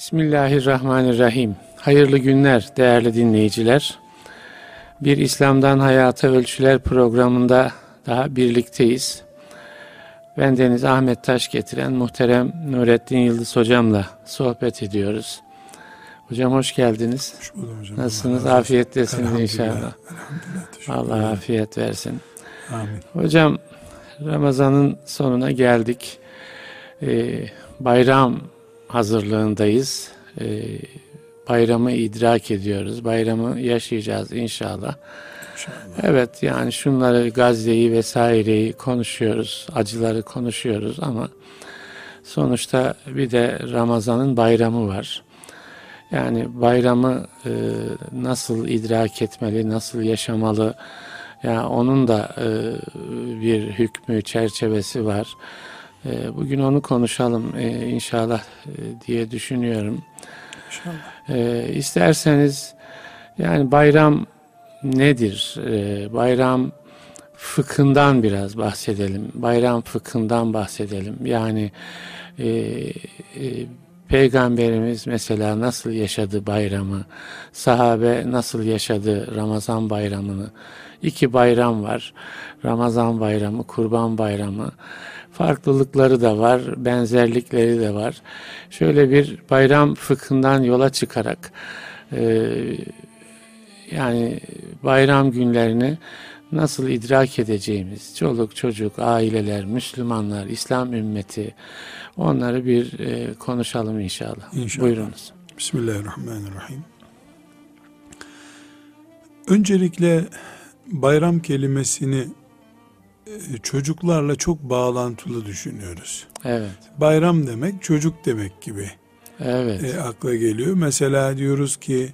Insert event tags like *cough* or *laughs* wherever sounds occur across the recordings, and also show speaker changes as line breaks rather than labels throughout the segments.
Bismillahirrahmanirrahim. Hayırlı günler değerli dinleyiciler. Bir İslam'dan Hayata Ölçüler programında daha birlikteyiz. Ben Deniz Ahmet Taş getiren muhterem Nurettin Yıldız hocamla sohbet ediyoruz. Hocam hoş geldiniz. Hoş buldum hocam. Nasılsınız? Allah Afiyettesiniz inşallah. Allah afiyet versin. Amin. Hocam Ramazan'ın sonuna geldik. Ee, bayram hazırlığındayız. Ee, bayramı idrak ediyoruz. Bayramı yaşayacağız inşallah. inşallah. Evet yani şunları Gazze'yi vesaireyi konuşuyoruz. Acıları konuşuyoruz ama sonuçta bir de Ramazan'ın bayramı var. Yani bayramı e, nasıl idrak etmeli, nasıl yaşamalı, yani onun da e, bir hükmü, çerçevesi var. E, bugün onu konuşalım e, inşallah e, diye düşünüyorum. İnşallah. E, isterseniz yani bayram nedir? E, bayram fıkhından biraz bahsedelim. Bayram fıkhından bahsedelim. Yani e, e, Peygamberimiz mesela nasıl yaşadı bayramı, sahabe nasıl yaşadı Ramazan bayramını. İki bayram var. Ramazan bayramı, kurban bayramı. Farklılıkları da var, benzerlikleri de var. Şöyle bir bayram fıkhından yola çıkarak e, yani bayram günlerini nasıl idrak edeceğimiz, çoluk çocuk, aileler, Müslümanlar, İslam ümmeti onları bir e, konuşalım inşallah. inşallah. Buyurunuz.
Bismillahirrahmanirrahim. Öncelikle bayram kelimesini çocuklarla çok bağlantılı düşünüyoruz. Evet. Bayram demek çocuk demek gibi. Evet. E, akla geliyor. Mesela diyoruz ki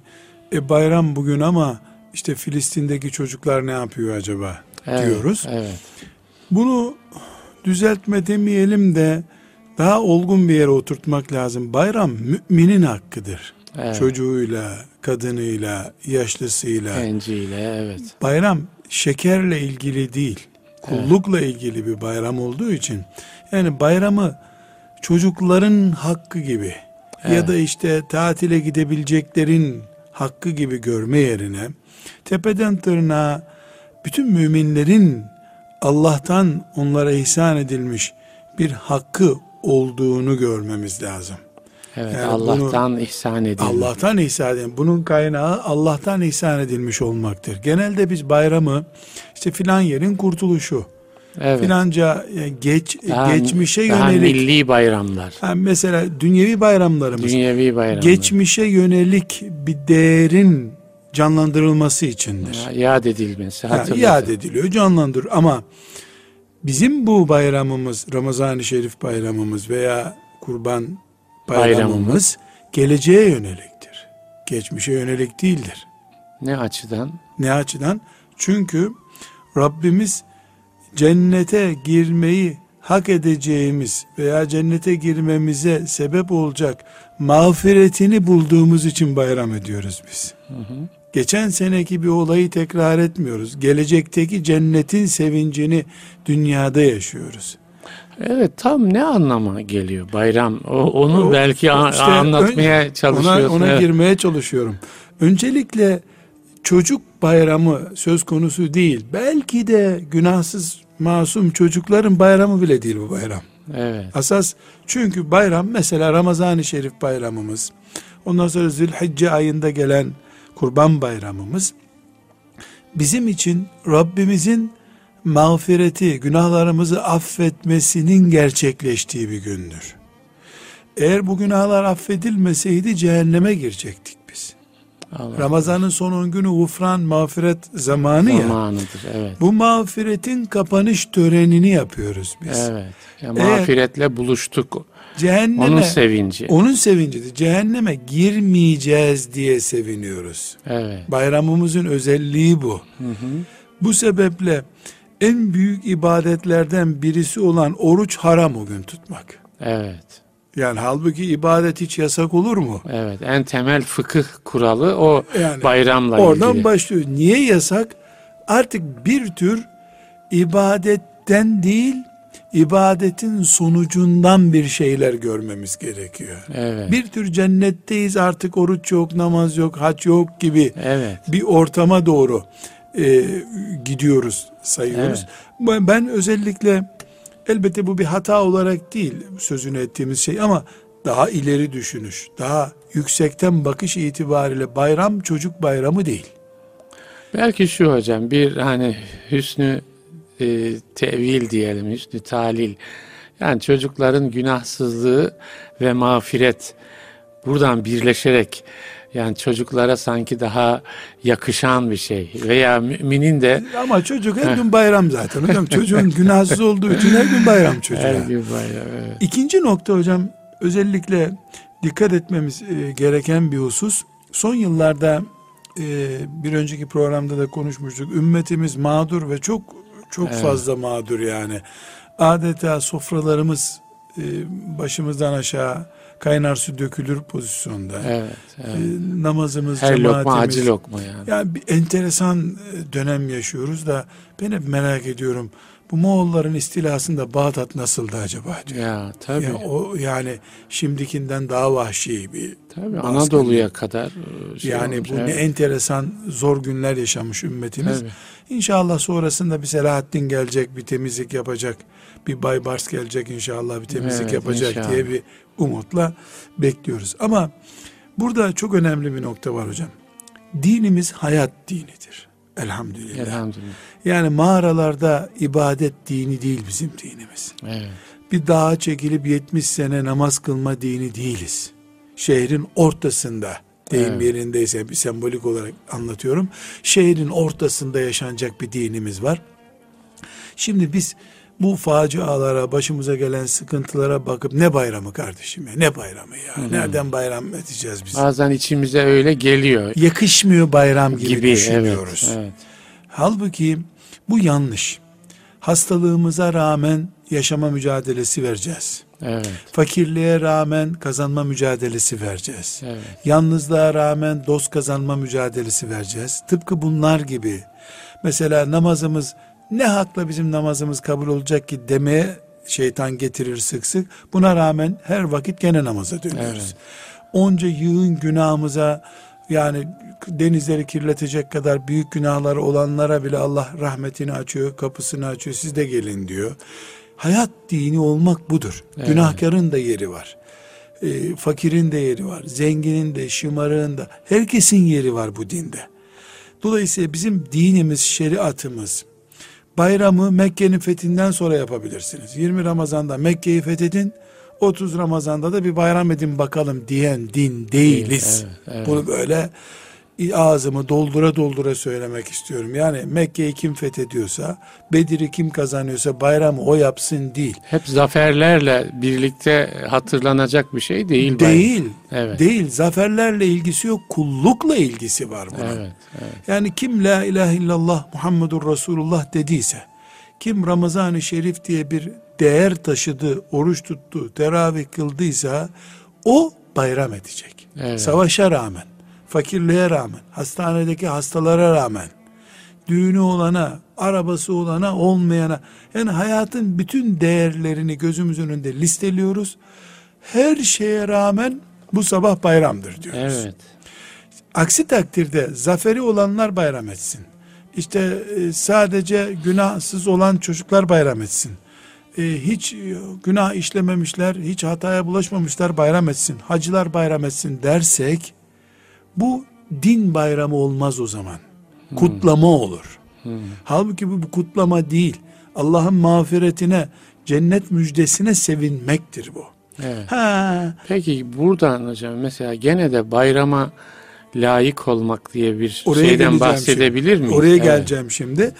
e, bayram bugün ama işte Filistin'deki çocuklar ne yapıyor acaba evet, diyoruz. Evet. Bunu düzeltme demeyelim de daha olgun bir yere oturtmak lazım. Bayram müminin hakkıdır. Evet. Çocuğuyla, kadınıyla, yaşlısıyla.
Genciyle, evet.
Bayram şekerle ilgili değil, kullukla ilgili bir bayram olduğu için. Yani bayramı çocukların hakkı gibi evet. ya da işte tatile gidebileceklerin hakkı gibi görme yerine tepeden tırnağa bütün müminlerin Allah'tan onlara ihsan edilmiş bir hakkı olduğunu görmemiz lazım.
Evet, yani Allah'tan bunu, ihsan edilmiş.
Allah'tan ihsan edilmiş. Bunun kaynağı Allah'tan ihsan edilmiş olmaktır. Genelde biz bayramı işte filan yerin kurtuluşu, evet. filanca e, geç daha, geçmişe daha yönelik
milli bayramlar.
Yani mesela dünyevi bayramlarımız.
Dünyevi bayramlar.
Geçmişe yönelik bir değerin canlandırılması içindir.
Ya, iad edilmesi,
hatırlatın. iade ediliyor, canlandır ama bizim bu bayramımız, Ramazan-ı Şerif bayramımız veya kurban bayramımız, geleceğe yöneliktir. Geçmişe yönelik değildir.
Ne açıdan?
Ne açıdan? Çünkü Rabbimiz cennete girmeyi hak edeceğimiz veya cennete girmemize sebep olacak mağfiretini bulduğumuz için bayram ediyoruz biz. Hı hı. Geçen seneki bir olayı tekrar etmiyoruz. Gelecekteki cennetin sevincini dünyada yaşıyoruz.
Evet tam ne anlama geliyor bayram? O, onu o, belki işte anlatmaya ön, çalışıyorsun.
Ona, ona evet. girmeye çalışıyorum. Öncelikle çocuk bayramı söz konusu değil. Belki de günahsız masum çocukların bayramı bile değil bu bayram. Evet. Asas çünkü bayram mesela Ramazan-ı Şerif bayramımız. Ondan sonra Zülhicce ayında gelen Kurban bayramımız bizim için Rabbimizin mağfireti, günahlarımızı affetmesinin gerçekleştiği bir gündür. Eğer bu günahlar affedilmeseydi cehenneme girecektik biz. Allah Ramazan'ın son 10 günü ufran mağfiret zamanı Zamanıdır, ya. Evet. Bu mağfiretin kapanış törenini yapıyoruz biz.
Evet. Ya mağfiretle Eğer, buluştuk. Cehenneme, onun sevinci.
Onun sevincidir. Cehenneme girmeyeceğiz diye seviniyoruz. Evet. Bayramımızın özelliği bu. Hı hı. Bu sebeple en büyük ibadetlerden birisi olan oruç haram o gün tutmak. Evet. Yani halbuki ibadet hiç yasak olur mu?
Evet. En temel fıkıh kuralı o yani, bayramla
oradan ilgili. Oradan başlıyor. Niye yasak? Artık bir tür ibadetten değil ibadetin sonucundan bir şeyler görmemiz gerekiyor.
Evet.
Bir tür cennetteyiz artık oruç yok, namaz yok, hac yok gibi
evet.
bir ortama doğru e, gidiyoruz, sayıyoruz. Evet. Ben özellikle elbette bu bir hata olarak değil sözünü ettiğimiz şey ama daha ileri düşünüş, daha yüksekten bakış itibariyle bayram çocuk bayramı değil.
Belki şu hocam bir hani hüsnü e, tevil diyelim, hüsnü talil. Yani çocukların günahsızlığı ve mağfiret buradan birleşerek yani çocuklara sanki daha yakışan bir şey veya müminin de
ama çocuk her gün bayram zaten hocam *laughs* çocuğun günahsız olduğu için her gün bayram çocuğa.
Her gün bayram evet.
İkinci nokta hocam özellikle dikkat etmemiz e, gereken bir husus son yıllarda e, bir önceki programda da konuşmuştuk ümmetimiz mağdur ve çok çok evet. fazla mağdur yani. Adeta sofralarımız e, başımızdan aşağı kaynar su dökülür pozisyonda.
Evet. evet.
E, namazımız,
Her
cemaatimiz.
lokma acı lokma yani.
Yani bir enteresan e, dönem yaşıyoruz da ben hep merak ediyorum. Bu Moğolların istilasında Bağdat nasıldı acaba diyor.
Ya tabii.
Ya, o yani şimdikinden daha vahşi bir
Tabii Anadolu'ya kadar
e, şey yani olmuş, bu evet. ne enteresan zor günler yaşamış ümmetimiz. Tabii. İnşallah sonrasında bir Selahaddin gelecek, bir temizlik yapacak. Bir Baybars gelecek inşallah bir temizlik evet, yapacak inşallah. diye bir umutla bekliyoruz. Ama burada çok önemli bir nokta var hocam. Dinimiz hayat dinidir. Elhamdülillah.
Elhamdülillah.
Yani mağaralarda ibadet dini değil bizim dinimiz.
Evet.
Bir dağa çekilip 70 sene namaz kılma dini değiliz. Şehrin ortasında deyim evet. yerindeyse bir sembolik olarak anlatıyorum. Şehrin ortasında yaşanacak bir dinimiz var. Şimdi biz bu facialara, başımıza gelen sıkıntılara bakıp ne bayramı kardeşim ya, ne bayramı ya, Hı-hı. nereden bayram edeceğiz biz?
Bazen içimize öyle geliyor.
Yakışmıyor bayram gibi, gibi düşünüyoruz.
Evet, evet.
Halbuki bu yanlış. Hastalığımıza rağmen yaşama mücadelesi vereceğiz.
Evet.
Fakirliğe rağmen kazanma mücadelesi vereceğiz.
Evet.
Yalnızlığa rağmen dost kazanma mücadelesi vereceğiz. Tıpkı bunlar gibi. Mesela namazımız ne hakla bizim namazımız kabul olacak ki demeye şeytan getirir sık sık. Buna rağmen her vakit gene namaza dönüyoruz. Evet. Onca yığın günahımıza yani denizleri kirletecek kadar büyük günahları olanlara bile Allah rahmetini açıyor, kapısını açıyor. Siz de gelin diyor. Hayat dini olmak budur. Evet. Günahkarın da yeri var. E, fakirin de yeri var. Zenginin de, şımarığın da. Herkesin yeri var bu dinde. Dolayısıyla bizim dinimiz, şeriatımız, bayramı Mekke'nin fethinden sonra yapabilirsiniz. 20 Ramazan'da Mekke'yi fethedin, 30 Ramazan'da da bir bayram edin bakalım diyen din değiliz. Evet, evet. Bunu böyle ağzımı doldura doldura söylemek istiyorum. Yani Mekke'yi kim fethediyorsa, Bedir'i kim kazanıyorsa bayramı o yapsın değil.
Hep zaferlerle birlikte hatırlanacak bir şey değil.
Değil.
Bayram. Evet.
Değil. Zaferlerle ilgisi yok. Kullukla ilgisi var bunun.
Evet, evet.
Yani kim la ilahe illallah Muhammedur Resulullah dediyse, kim Ramazan-ı Şerif diye bir değer taşıdı, oruç tuttu, teravih kıldıysa o bayram edecek. Evet. Savaşa rağmen fakirliğe rağmen, hastanedeki hastalara rağmen, düğünü olana, arabası olana, olmayana, yani hayatın bütün değerlerini gözümüz önünde listeliyoruz. Her şeye rağmen bu sabah bayramdır diyoruz.
Evet.
Aksi takdirde zaferi olanlar bayram etsin. İşte e, sadece günahsız olan çocuklar bayram etsin. E, hiç günah işlememişler, hiç hataya bulaşmamışlar bayram etsin. Hacılar bayram etsin dersek bu din bayramı olmaz o zaman. Hmm. Kutlama olur. Hmm. Halbuki bu, bu kutlama değil. Allah'ın mağfiretine, cennet müjdesine sevinmektir bu.
Evet. Ha. Peki buradan hocam mesela gene de bayrama layık olmak diye bir Oraya şeyden bahsedebilir
şimdi.
miyiz?
Oraya evet. geleceğim şimdi.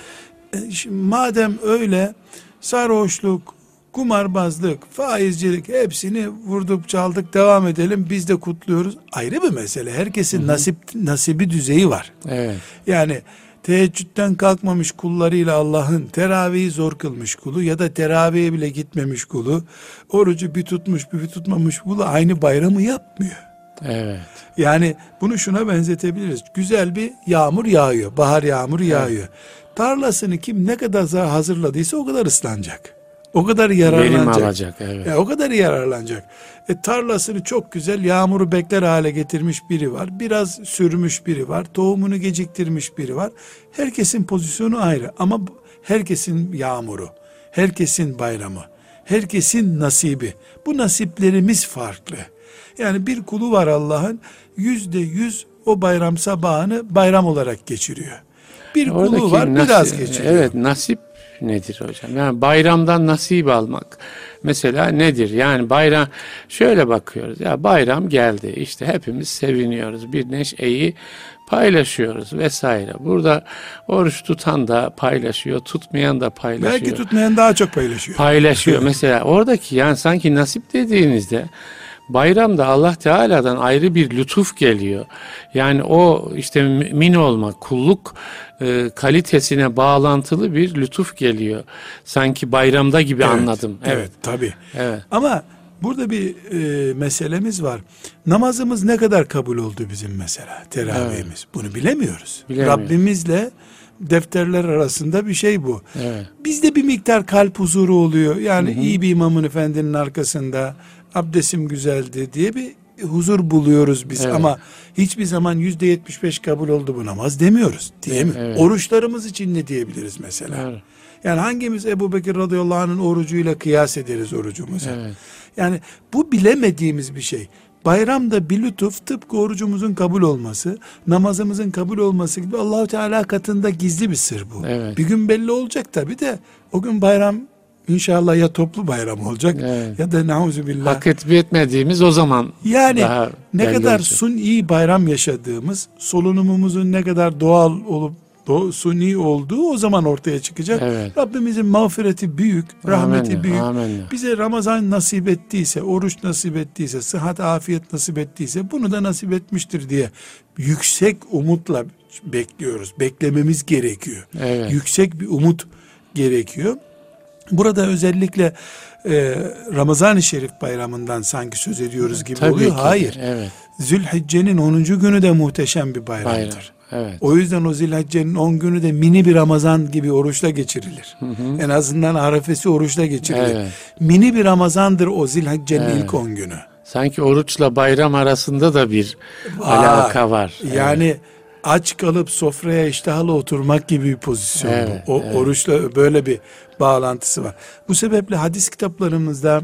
E, şimdi. Madem öyle sarhoşluk, kumarbazlık, faizcilik hepsini vurduk çaldık devam edelim biz de kutluyoruz. Ayrı bir mesele. Herkesin Hı-hı. nasip nasibi düzeyi var.
Evet.
Yani teheccüden kalkmamış kullarıyla Allah'ın teravihi zor kılmış kulu ya da teravihe bile gitmemiş kulu orucu bir tutmuş bir tutmamış kulu aynı bayramı yapmıyor.
Evet.
Yani bunu şuna benzetebiliriz. Güzel bir yağmur yağıyor. Bahar yağmuru yağıyor. Evet. Tarlasını kim ne kadar hazırladıysa o kadar ıslanacak. O kadar yararlanacak.
Verim alacak, evet.
E, o kadar yararlanacak. E, tarlasını çok güzel yağmuru bekler hale getirmiş biri var. Biraz sürmüş biri var. Tohumunu geciktirmiş biri var. Herkesin pozisyonu ayrı ama herkesin yağmuru, herkesin bayramı, herkesin nasibi. Bu nasiplerimiz farklı. Yani bir kulu var Allah'ın yüzde yüz o bayram sabahını bayram olarak geçiriyor. Bir Oradaki kulu var nasip, biraz geçiriyor.
Evet nasip nedir hocam? Yani bayramdan nasip almak mesela nedir? Yani bayram şöyle bakıyoruz ya bayram geldi işte hepimiz seviniyoruz bir neşeyi paylaşıyoruz vesaire. Burada oruç tutan da paylaşıyor, tutmayan da paylaşıyor.
Belki tutmayan daha çok paylaşıyor.
Paylaşıyor. *laughs* Mesela oradaki yani sanki nasip dediğinizde bayramda Allah Teala'dan ayrı bir lütuf geliyor. Yani o işte mümin olmak, kulluk e, kalitesine bağlantılı bir lütuf geliyor. Sanki bayramda gibi
evet,
anladım.
Evet, evet tabii. Evet. Ama burada bir e, meselemiz var. Namazımız ne kadar kabul oldu bizim mesela teravihimiz. Evet. Bunu bilemiyoruz. Rabbimizle defterler arasında bir şey bu. Evet. Bizde bir miktar kalp huzuru oluyor. Yani hı hı. iyi bir imamın efendinin arkasında abdestim güzeldi diye bir huzur buluyoruz biz evet. ama hiçbir zaman yüzde yetmiş beş kabul oldu bu namaz demiyoruz. Değil mi? Evet. Oruçlarımız için ne diyebiliriz mesela? Evet. Yani hangimiz Ebu Bekir radıyallahu anh'ın orucuyla kıyas ederiz orucumuzu? Evet. Yani bu bilemediğimiz bir şey. Bayramda bir lütuf tıpkı orucumuzun kabul olması, namazımızın kabul olması gibi Allahu Teala katında gizli bir sır bu. Evet. Bir gün belli olacak tabi de o gün bayram İnşallah ya toplu bayram olacak evet. ya da nauzubillah.
Hak etmediğimiz o zaman
yani ne kadar olacak. suni bayram yaşadığımız, solunumumuzun ne kadar doğal olup do, suni olduğu o zaman ortaya çıkacak. Evet. Rabbimizin mağfireti büyük, rahmeti Amenna, büyük. Amenna. Bize Ramazan nasip ettiyse, oruç nasip ettiyse, sıhhat, afiyet nasip ettiyse bunu da nasip etmiştir diye yüksek umutla bekliyoruz. Beklememiz gerekiyor. Evet. Yüksek bir umut gerekiyor. Burada özellikle e, Ramazan-ı Şerif bayramından sanki söz ediyoruz gibi Tabii oluyor. Ki, Hayır. Evet. Zülhicce'nin 10. günü de muhteşem bir bayramdır. Bayram, evet. O yüzden o Zilhicce'nin 10 günü de mini bir Ramazan gibi oruçla geçirilir. Hı hı. En azından arefesi oruçla geçirilir. Evet. Mini bir Ramazandır o Zilhicce'nin evet. ilk 10 günü.
Sanki oruçla bayram arasında da bir var. alaka var.
Yani evet aç kalıp sofraya iştahlı oturmak gibi bir pozisyon evet, bu. O evet. oruçla böyle bir bağlantısı var. Bu sebeple hadis kitaplarımızda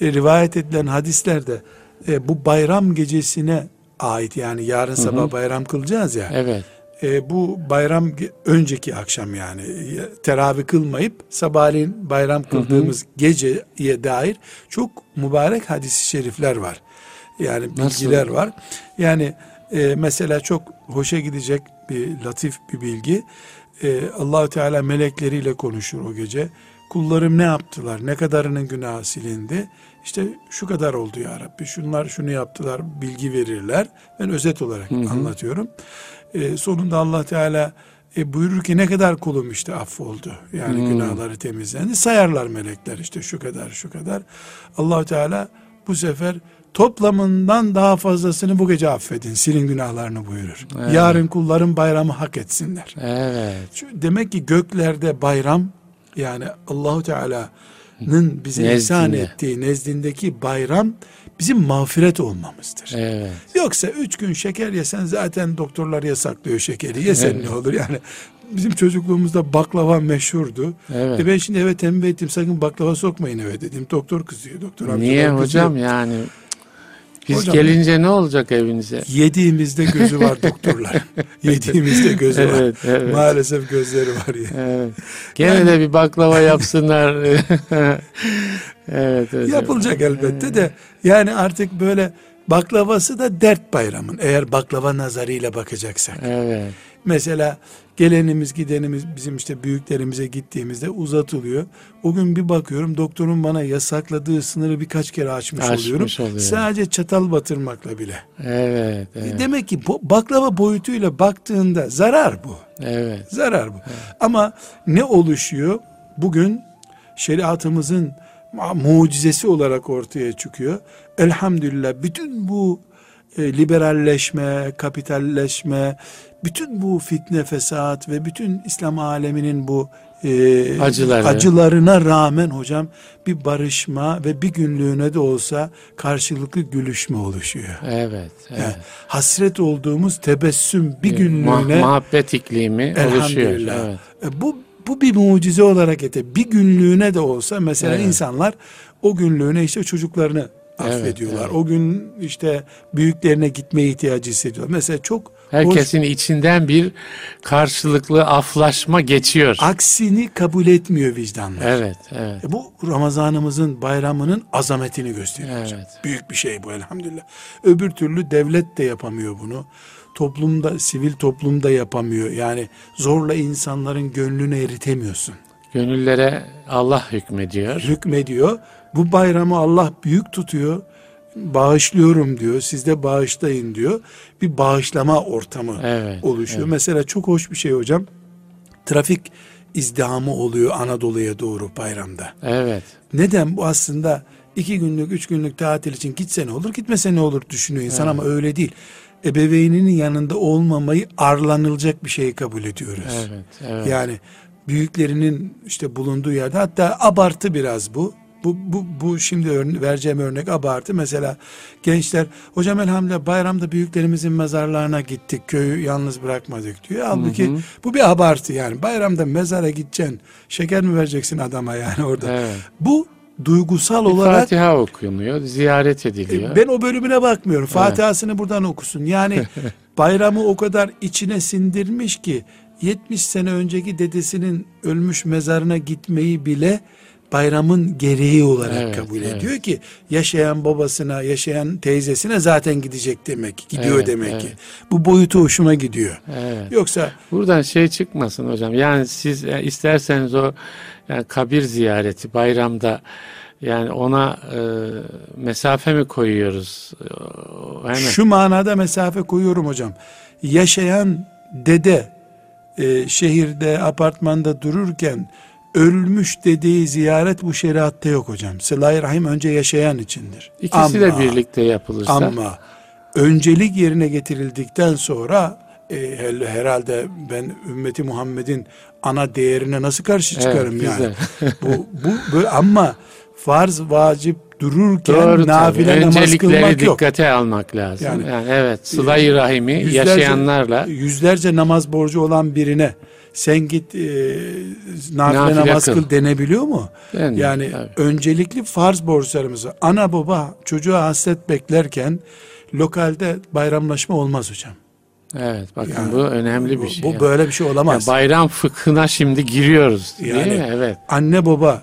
e, rivayet edilen hadislerde e, bu bayram gecesine ait yani yarın sabah hı hı. bayram kılacağız ya. Evet. E, bu bayram önceki akşam yani teravih kılmayıp sabahleyin bayram kıldığımız hı hı. geceye dair çok mübarek hadis-i şerifler var. Yani bilgiler Nasıl? var. Yani e, mesela çok hoşa gidecek bir latif bir bilgi. E, Allahü Teala melekleriyle konuşur o gece. Kullarım ne yaptılar? Ne kadarının günahı silindi? İşte şu kadar oldu ya Rabbi. Şunlar şunu yaptılar. Bilgi verirler. Ben özet olarak hı hı. anlatıyorum. E, sonunda Allah Teala e, buyurur ki ne kadar kulum işte affoldu. Yani hmm. günahları temizlendi. Sayarlar melekler işte şu kadar şu kadar. allah Teala bu sefer toplamından daha fazlasını bu gece affedin. Silin günahlarını buyurur. Evet. Yarın kulların bayramı hak etsinler. Evet. Demek ki göklerde bayram yani Allahu Teala'nın bize Nezdinde. ihsan ettiği nezdindeki bayram bizim mağfiret olmamızdır. Evet. Yoksa üç gün şeker yesen zaten doktorlar yasaklıyor şekeri. Yesen evet. ne olur yani. Bizim çocukluğumuzda baklava meşhurdu. Evet. E ben şimdi eve tembih ettim sakın baklava sokmayın eve dedim. Doktor kızıyor. Doktor
Niye hocam kızıyor. yani biz Hocam, gelince ne olacak evinize?
Yediğimizde gözü var *laughs* doktorlar. yediğimizde gözü evet, var. Evet. Maalesef gözleri var ya. Evet.
Gene yani, de bir baklava yapsınlar. *laughs*
evet hocam. Yapılacak elbette de yani artık böyle baklavası da dert bayramın. Eğer baklava nazarıyla bakacaksak. Evet. Mesela gelenimiz gidenimiz bizim işte büyüklerimize gittiğimizde uzatılıyor. O gün bir bakıyorum doktorun bana yasakladığı sınırı birkaç kere açmış, açmış oluyorum. Oluyor. Sadece çatal batırmakla bile. Evet, evet. Demek ki baklava boyutuyla baktığında zarar bu. Evet. Zarar bu. Evet. Ama ne oluşuyor? Bugün şeriatımızın mucizesi olarak ortaya çıkıyor. Elhamdülillah bütün bu e, liberalleşme, kapitalleşme, bütün bu fitne fesat ve bütün İslam aleminin bu e, Acıları. acılarına rağmen hocam bir barışma ve bir günlüğüne de olsa karşılıklı gülüşme oluşuyor.
Evet. evet. Yani
hasret olduğumuz tebessüm bir günlüğüne
muhabbet iklimi oluşuyor. Evet.
E, bu bu bir mucize olarak ete bir günlüğüne de olsa mesela evet. insanlar o günlüğüne işte çocuklarını affediyorlar. Evet, evet. O gün işte büyüklerine gitmeye ihtiyacı hissediyorlar. Mesela çok
herkesin hoş, içinden bir karşılıklı aflaşma geçiyor.
Aksini kabul etmiyor vicdanlar.
Evet, evet.
E bu Ramazanımızın bayramının azametini gösteriyor. Evet. Büyük bir şey bu elhamdülillah. Öbür türlü devlet de yapamıyor bunu. Toplumda, sivil toplumda yapamıyor. Yani zorla insanların gönlünü eritemiyorsun.
Gönüllere Allah hükmediyor.
Hükmediyor. Bu bayramı Allah büyük tutuyor. Bağışlıyorum diyor. Siz de bağışlayın diyor. Bir bağışlama ortamı evet, oluşuyor. Evet. Mesela çok hoş bir şey hocam. Trafik izdihamı oluyor Anadolu'ya doğru bayramda.
Evet.
Neden? Bu aslında iki günlük, üç günlük tatil için gitse ne olur, gitmese ne olur düşünüyor insan evet. ama öyle değil. Ebeveyninin yanında olmamayı arlanılacak bir şey kabul ediyoruz.
Evet, evet.
Yani büyüklerinin işte bulunduğu yerde hatta abartı biraz bu. Bu, bu, bu şimdi örne vereceğim örnek abartı. Mesela gençler hocam elhamdülillah bayramda büyüklerimizin mezarlarına gittik. Köyü yalnız bırakmadık diyor. Halbuki hı hı. bu bir abartı yani. Bayramda mezara gideceksin. Şeker mi vereceksin adama yani orada. Evet. Bu duygusal bir olarak
Fatiha okunuyor, ziyaret ediliyor.
Ben o bölümüne bakmıyorum. Fatiha'sını evet. buradan okusun. Yani *laughs* bayramı o kadar içine sindirmiş ki 70 sene önceki dedesinin ölmüş mezarına gitmeyi bile bayramın gereği olarak evet, kabul evet. ediyor ki yaşayan babasına, yaşayan teyzesine zaten gidecek demek, gidiyor evet, demek evet. ki. Bu boyutu hoşuma gidiyor. Evet. Yoksa
buradan şey çıkmasın hocam. Yani siz yani isterseniz o yani kabir ziyareti bayramda yani ona e, mesafe mi koyuyoruz?
Hemen. Şu manada mesafe koyuyorum hocam. Yaşayan dede e, şehirde, apartmanda dururken ölmüş dedeyi ziyaret bu şeriatta yok hocam. Sıla-i Rahim önce yaşayan içindir.
İkisi ama, de birlikte yapılırsa.
Ama öncelik yerine getirildikten sonra e, herhalde ben ümmeti Muhammed'in ana değerine nasıl karşı çıkarım evet, yani. bu, bu böyle ama farz vacip dururken Doğru, nafile tabii. namaz kılmak
yok. dikkate almak lazım. Yani, yani evet sıla-i rahimi yüzlerce, yaşayanlarla
yüzlerce namaz borcu olan birine sen git e, nafile, nafile namaz kıl. denebiliyor mu? Yani, yani tabii. öncelikli farz borçlarımızı ana baba çocuğa hasret beklerken lokalde bayramlaşma olmaz hocam.
Evet bakın yani, bu önemli bir şey.
Bu yani. böyle bir şey olamaz.
Yani bayram fıkhına şimdi giriyoruz değil yani, mi? Evet.
Anne baba,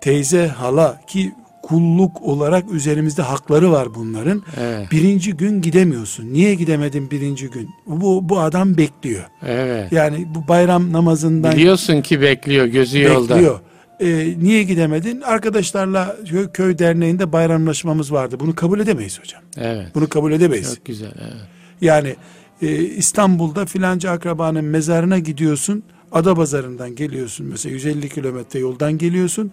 teyze, hala ki kulluk olarak üzerimizde hakları var bunların. Evet. Birinci gün gidemiyorsun. Niye gidemedin birinci gün? Bu, bu adam bekliyor.
Evet.
Yani bu bayram namazından...
Biliyorsun ki bekliyor, gözü bekliyor. yolda. Bekliyor.
Ee, niye gidemedin? Arkadaşlarla köy, köy derneğinde bayramlaşmamız vardı. Bunu kabul edemeyiz hocam.
Evet.
Bunu kabul edemeyiz.
Çok güzel. Evet.
Yani e, İstanbul'da filanca akrabanın mezarına gidiyorsun. Adapazarı'ndan geliyorsun mesela 150 kilometre yoldan geliyorsun.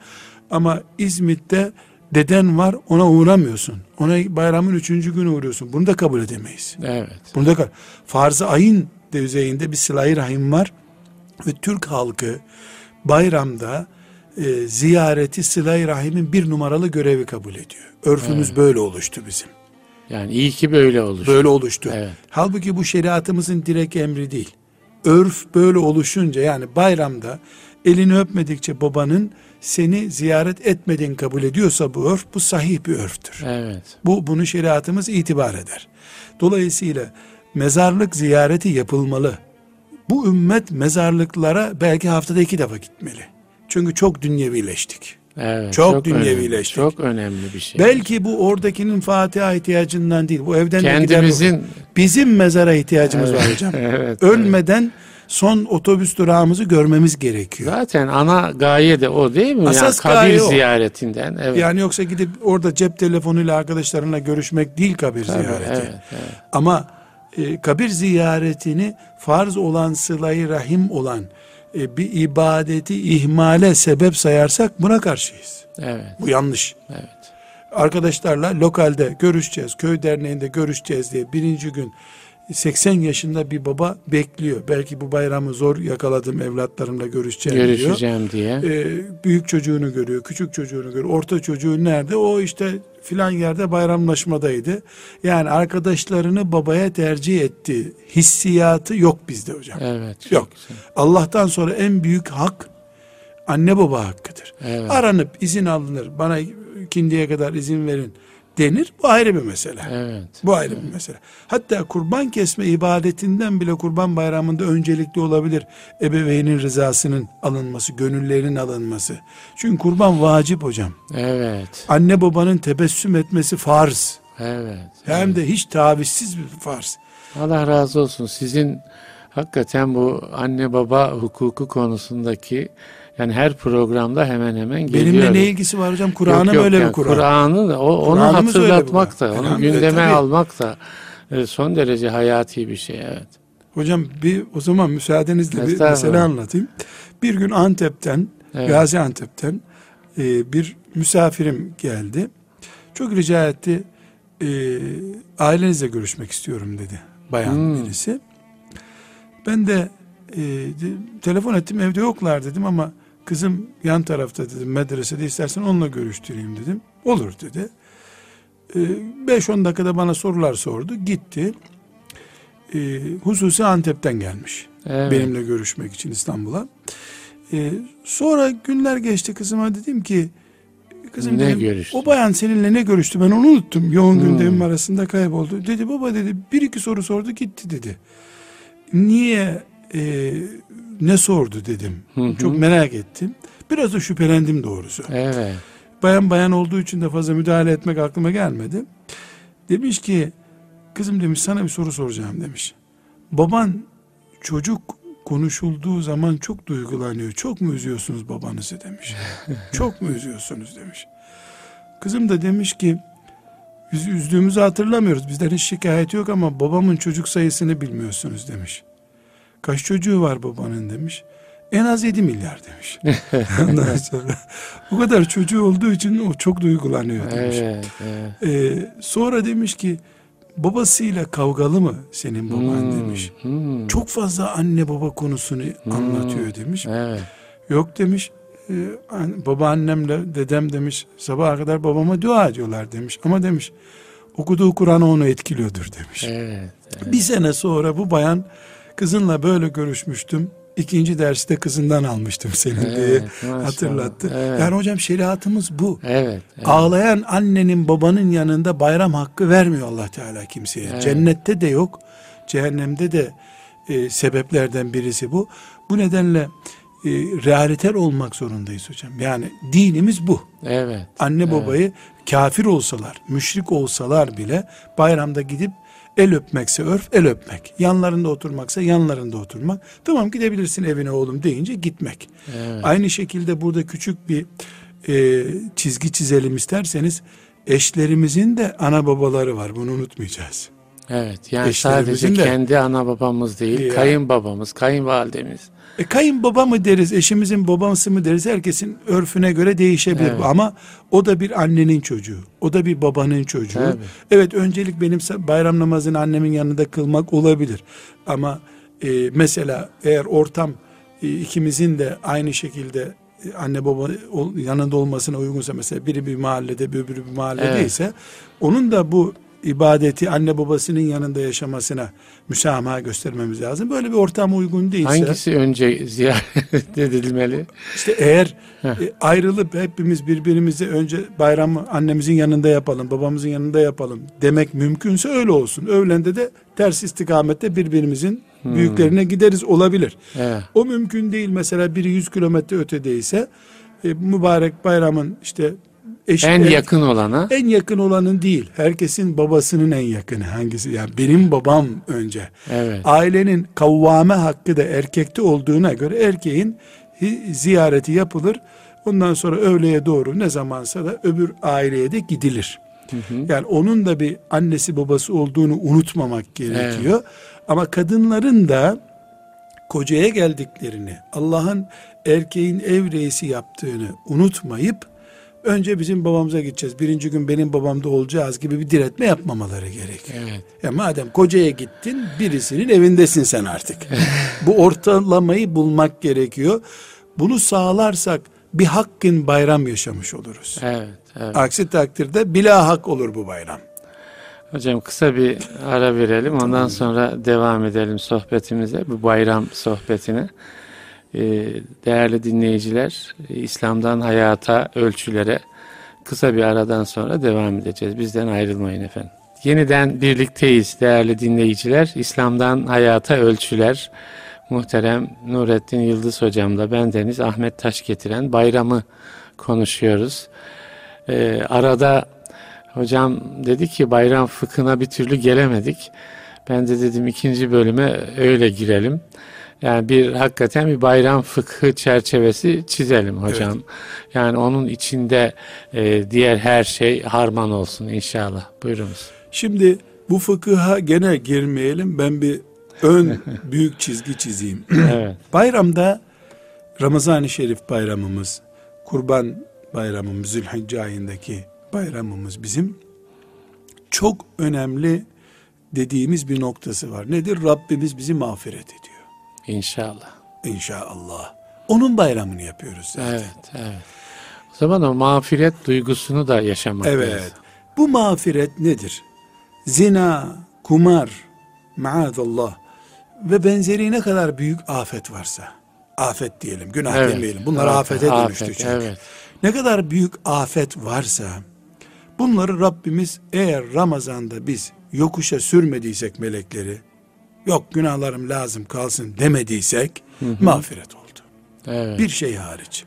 Ama İzmit'te deden var ona uğramıyorsun. Ona bayramın üçüncü günü uğruyorsun. Bunu da kabul edemeyiz.
Evet.
Bunu da farz-ı ayın düzeyinde bir sıla rahim var. Ve Türk halkı bayramda e, ziyareti sıla rahimin bir numaralı görevi kabul ediyor. Örfümüz evet. böyle oluştu bizim.
Yani iyi ki böyle oluştu.
Böyle oluştu. Evet. Halbuki bu şeriatımızın direkt emri değil. Örf böyle oluşunca yani bayramda elini öpmedikçe babanın seni ziyaret etmediğin kabul ediyorsa bu örf bu sahih bir örftür.
Evet.
Bu bunu şeriatımız itibar eder. Dolayısıyla mezarlık ziyareti yapılmalı. Bu ümmet mezarlıklara belki haftada iki defa gitmeli. Çünkü çok dünyevileştik.
Evet,
çok, çok dünyevileştik.
Önemli, çok önemli bir şey.
Belki bu oradakinin Fatiha ihtiyacından değil. Bu evden
Kendimizin gider,
bizim mezara ihtiyacımız evet, var hocam. *laughs* evet, Ölmeden evet son otobüs durağımızı görmemiz gerekiyor.
Zaten ana gaye de o değil mi? Asas yani kabir ziyaretinden. Evet.
Yani yoksa gidip orada cep telefonuyla arkadaşlarına görüşmek değil kabir Tabii, ziyareti. Evet, evet. Ama e, kabir ziyaretini farz olan sılayı rahim olan e, bir ibadeti ihmale sebep sayarsak buna karşıyız.
Evet.
Bu yanlış.
Evet.
Arkadaşlarla lokalde görüşeceğiz, köy derneğinde görüşeceğiz diye birinci gün 80 yaşında bir baba bekliyor. Belki bu bayramı zor yakaladım evlatlarımla görüşeceğim,
Görüşeceğim diyor.
diye. Ee, büyük çocuğunu görüyor, küçük çocuğunu görüyor. Orta çocuğu nerede? O işte filan yerde bayramlaşmadaydı. Yani arkadaşlarını babaya tercih etti. Hissiyatı yok bizde hocam.
Evet.
Yok. Güzel. Allah'tan sonra en büyük hak anne baba hakkıdır. Evet. Aranıp izin alınır. Bana ikindiye kadar izin verin denir. Bu ayrı bir mesele.
Evet.
Bu ayrı
evet.
bir mesele. Hatta kurban kesme ibadetinden bile kurban bayramında öncelikli olabilir. Ebeveynin rızasının alınması, gönüllerinin alınması. Çünkü kurban vacip hocam.
Evet.
Anne babanın tebessüm etmesi farz.
Evet.
Hem
evet.
de hiç tavizsiz bir farz.
Allah razı olsun. Sizin hakikaten bu anne baba hukuku konusundaki yani her programda hemen hemen geliyor.
Benimle ne ilgisi var hocam? Kur'an'ım öyle yani, bir Kur'an.
Kur'an'ı da o, onu hatırlatmak da, onu gündeme tabii. almak da e, son derece hayati bir şey evet.
Hocam bir o zaman müsaadenizle bir mesele anlatayım. Bir gün Antep'ten, evet. Gaziantep'ten e, bir misafirim geldi. Çok rica etti. E, ailenizle görüşmek istiyorum dedi. Bayan hmm. birisi. Ben de e, telefon ettim evde yoklar dedim ama Kızım yan tarafta dedim medresede istersen onunla görüştüreyim dedim. Olur dedi. 5-10 ee, dakikada bana sorular sordu. Gitti. Ee, hususi Antep'ten gelmiş. Evet. Benimle görüşmek için İstanbul'a. Ee, sonra günler geçti kızıma dedim ki kızım ne dedim, o bayan seninle ne görüştü ben onu unuttum. Yoğun hmm. gündemim arasında kayboldu. Dedi baba dedi bir iki soru sordu gitti dedi. Niye e, ne sordu dedim. Hı hı. Çok merak ettim. Biraz da şüphelendim doğrusu.
Evet.
Bayan bayan olduğu için de fazla müdahale etmek aklıma gelmedi. Demiş ki kızım demiş sana bir soru soracağım demiş. Baban çocuk konuşulduğu zaman çok duygulanıyor. Çok mu üzüyorsunuz babanızı demiş. *laughs* çok mu üzüyorsunuz demiş. Kızım da demiş ki biz üzdüğümüzü hatırlamıyoruz. Bizden hiç şikayet yok ama babamın çocuk sayısını bilmiyorsunuz demiş. Kaç çocuğu var babanın demiş. En az 7 milyar demiş. *laughs* Ondan sonra bu kadar çocuğu olduğu için o çok duygulanıyor demiş. Evet, evet. Ee, sonra demiş ki babasıyla kavgalı mı senin baban hmm, demiş. Hmm. Çok fazla anne baba konusunu hmm, anlatıyor demiş. Evet. Yok demiş. E, babaannemle dedem demiş sabaha kadar babama dua ediyorlar demiş. Ama demiş okuduğu Kur'an onu etkiliyordur demiş. Evet, evet. Bir sene sonra bu bayan Kızınla böyle görüşmüştüm. İkinci derste kızından almıştım senin evet, diye maşallah. hatırlattı. Evet. Yani hocam şeriatımız bu.
Evet, evet.
Ağlayan annenin babanın yanında bayram hakkı vermiyor Allah Teala kimseye. Evet. Cennette de yok. Cehennemde de e, sebeplerden birisi bu. Bu nedenle e, realiter olmak zorundayız hocam. Yani dinimiz bu.
Evet.
Anne
evet.
babayı kafir olsalar, müşrik olsalar bile bayramda gidip El öpmekse örf, el öpmek. Yanlarında oturmaksa yanlarında oturmak. Tamam gidebilirsin evine oğlum deyince gitmek. Evet. Aynı şekilde burada küçük bir e, çizgi çizelim isterseniz eşlerimizin de ana babaları var. Bunu unutmayacağız.
Evet yani sadece de, kendi ana babamız değil, ya, kayınbabamız, kayınvalidemiz.
E, kayınbaba mı deriz, eşimizin babası mı deriz herkesin örfüne göre değişebilir evet. ama o da bir annenin çocuğu, o da bir babanın çocuğu. Tabii. Evet öncelik benim bayram namazını annemin yanında kılmak olabilir ama e, mesela eğer ortam e, ikimizin de aynı şekilde e, anne baba yanında olmasına uygunsa mesela biri bir mahallede öbürü bir mahalledeyse evet. onun da bu ibadeti anne babasının yanında yaşamasına müsamaha göstermemiz lazım. Böyle bir ortam uygun değilse.
Hangisi önce ziyaret *laughs* edilmeli?
İşte eğer e, ayrılıp hepimiz birbirimize önce bayramı annemizin yanında yapalım, babamızın yanında yapalım demek mümkünse öyle olsun. Öğlende de ters istikamette birbirimizin hmm. büyüklerine gideriz olabilir. Evet. O mümkün değil. Mesela biri 100 kilometre ötedeyse e, mübarek bayramın işte
eş, en yakın olana
en yakın olanın değil herkesin babasının en yakını hangisi? Yani benim babam önce.
Evet.
ailenin kavvame hakkı da erkekte olduğuna göre erkeğin ziyareti yapılır. Ondan sonra öğleye doğru ne zamansa da öbür aileye de gidilir. Hı hı. yani onun da bir annesi babası olduğunu unutmamak gerekiyor. Evet. ama kadınların da kocaya geldiklerini Allah'ın erkeğin ev reisi yaptığını unutmayıp önce bizim babamıza gideceğiz. Birinci gün benim babamda olacağız gibi bir diretme yapmamaları gerekiyor. Evet. Ya madem kocaya gittin birisinin evindesin sen artık. *laughs* Bu ortalamayı bulmak gerekiyor. Bunu sağlarsak bir hakkın bayram yaşamış oluruz. Evet, evet. Aksi takdirde bila hak olur bu bayram.
Hocam kısa bir ara verelim. Ondan sonra devam edelim sohbetimize. Bu bayram sohbetine. Ee, değerli dinleyiciler, İslam'dan hayata, ölçülere kısa bir aradan sonra devam edeceğiz. Bizden ayrılmayın efendim. Yeniden birlikteyiz değerli dinleyiciler. İslam'dan hayata ölçüler. Muhterem Nurettin Yıldız hocamla ben Deniz Ahmet Taş getiren bayramı konuşuyoruz. Ee, arada hocam dedi ki bayram fıkhına bir türlü gelemedik. Ben de dedim ikinci bölüme öyle girelim. Yani bir hakikaten bir bayram fıkhı çerçevesi çizelim hocam. Evet. Yani onun içinde e, diğer her şey harman olsun inşallah. Buyurunuz.
Şimdi bu fıkıha gene girmeyelim. Ben bir ön *laughs* büyük çizgi çizeyim. evet. Bayramda Ramazan-ı Şerif bayramımız, Kurban bayramımız, Zülhicce ayındaki bayramımız bizim çok önemli dediğimiz bir noktası var. Nedir? Rabbimiz bizi mağfiret ediyor.
İnşallah.
İnşallah. Onun bayramını yapıyoruz zaten.
Evet, evet. O zaman o mağfiret duygusunu da yaşamak Evet. Lazım.
Bu mağfiret nedir? Zina, kumar, maazallah ve benzeri ne kadar büyük afet varsa, afet diyelim, günah evet. demeyelim. Bunlar evet, afete afet, dönüştü çünkü. Evet. Ne kadar büyük afet varsa, bunları Rabbimiz eğer Ramazan'da biz yokuşa sürmediysek melekleri, yok günahlarım lazım kalsın demediysek hı hı. mağfiret oldu. Evet. Bir şey hariç.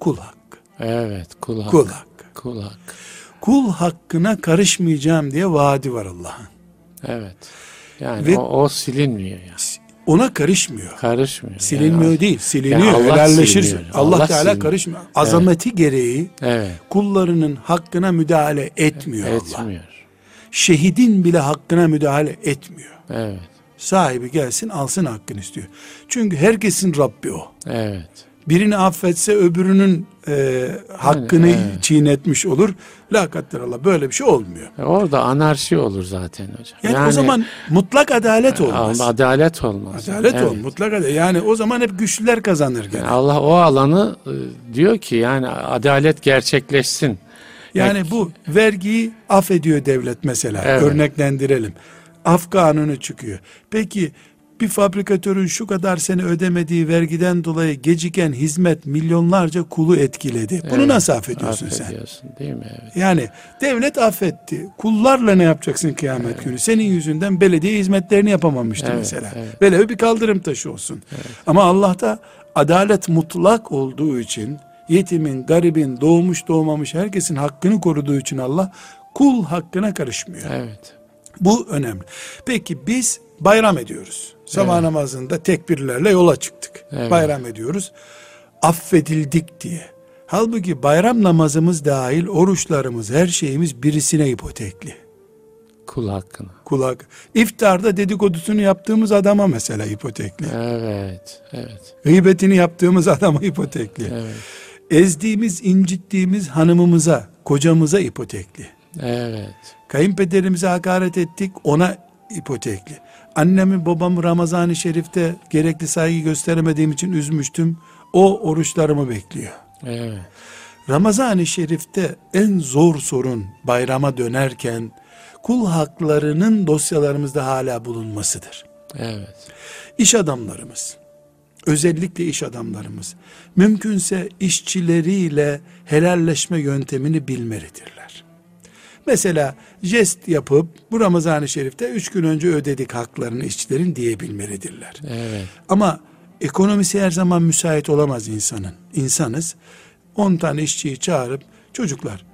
Kul hakkı.
Evet kul hakkı.
Kul hakkı.
Kul hakkı.
Kul hakkına karışmayacağım diye vaadi var Allah'ın.
Evet. Yani Ve o, o silinmiyor yani.
Ona karışmıyor.
Karışmıyor.
Silinmiyor yani. değil. Siliniyor. Yani Allah helalleşirsin. Allah, Allah Teala siliniyor. karışmıyor. Azameti evet. gereği evet. kullarının hakkına müdahale etmiyor, etmiyor. Allah. Şehidin bile hakkına müdahale etmiyor. Evet. Sahibi gelsin alsın hakkını istiyor. Çünkü herkesin Rabbi o. Evet. Birini affetse öbürünün e, hakkını yani, evet. çiğnetmiş olur. La Allah böyle bir şey olmuyor.
E orada anarşi olur zaten hocam.
Yani, yani o zaman mutlak adalet olmaz.
Adalet olmaz.
Adalet evet. ol, mutlak adalet. Yani o zaman hep güçlüler kazanır gene. Yani
Allah o alanı e, diyor ki yani adalet gerçekleşsin.
Yani bu vergiyi affediyor devlet mesela. Evet. Örneklendirelim af kanunu çıkıyor. Peki bir fabrikatörün şu kadar sene ödemediği vergiden dolayı geciken hizmet milyonlarca kulu etkiledi. Bunu evet, nasıl affediyorsun, affediyorsun
sen? değil mi? Evet.
Yani devlet affetti. Kullarla ne yapacaksın kıyamet evet. günü? Senin yüzünden belediye hizmetlerini yapamamıştı evet, mesela. Evet. Bir kaldırım taşı olsun. Evet. Ama Allah'ta adalet mutlak olduğu için yetimin, garibin, doğmuş doğmamış herkesin hakkını koruduğu için Allah kul hakkına karışmıyor. Evet. Bu önemli. Peki biz bayram ediyoruz. Sabah evet. namazında tekbirlerle yola çıktık. Evet. Bayram ediyoruz. Affedildik diye. Halbuki bayram namazımız dahil oruçlarımız, her şeyimiz birisine ipotekli.
Kul hakkına.
Kul hakkı. İftarda dedikodusunu yaptığımız adama mesela ipotekli.
Evet, evet.
Gıybetini yaptığımız adama ipotekli. Evet. Ezdiğimiz, incittiğimiz hanımımıza, kocamıza ipotekli.
Evet.
Kayınpederimize hakaret ettik ona ipotekli. Annemi babamı Ramazan-ı Şerif'te gerekli saygı gösteremediğim için üzmüştüm. O oruçlarımı bekliyor. Evet. Ramazan-ı Şerif'te en zor sorun bayrama dönerken kul haklarının dosyalarımızda hala bulunmasıdır.
Evet.
İş adamlarımız, özellikle iş adamlarımız mümkünse işçileriyle helalleşme yöntemini bilmelidirler. Mesela jest yapıp bu Ramazan-ı Şerif'te üç gün önce ödedik haklarını işçilerin diyebilmelidirler.
Evet.
Ama ekonomisi her zaman müsait olamaz insanın. İnsanız 10 tane işçiyi çağırıp çocuklar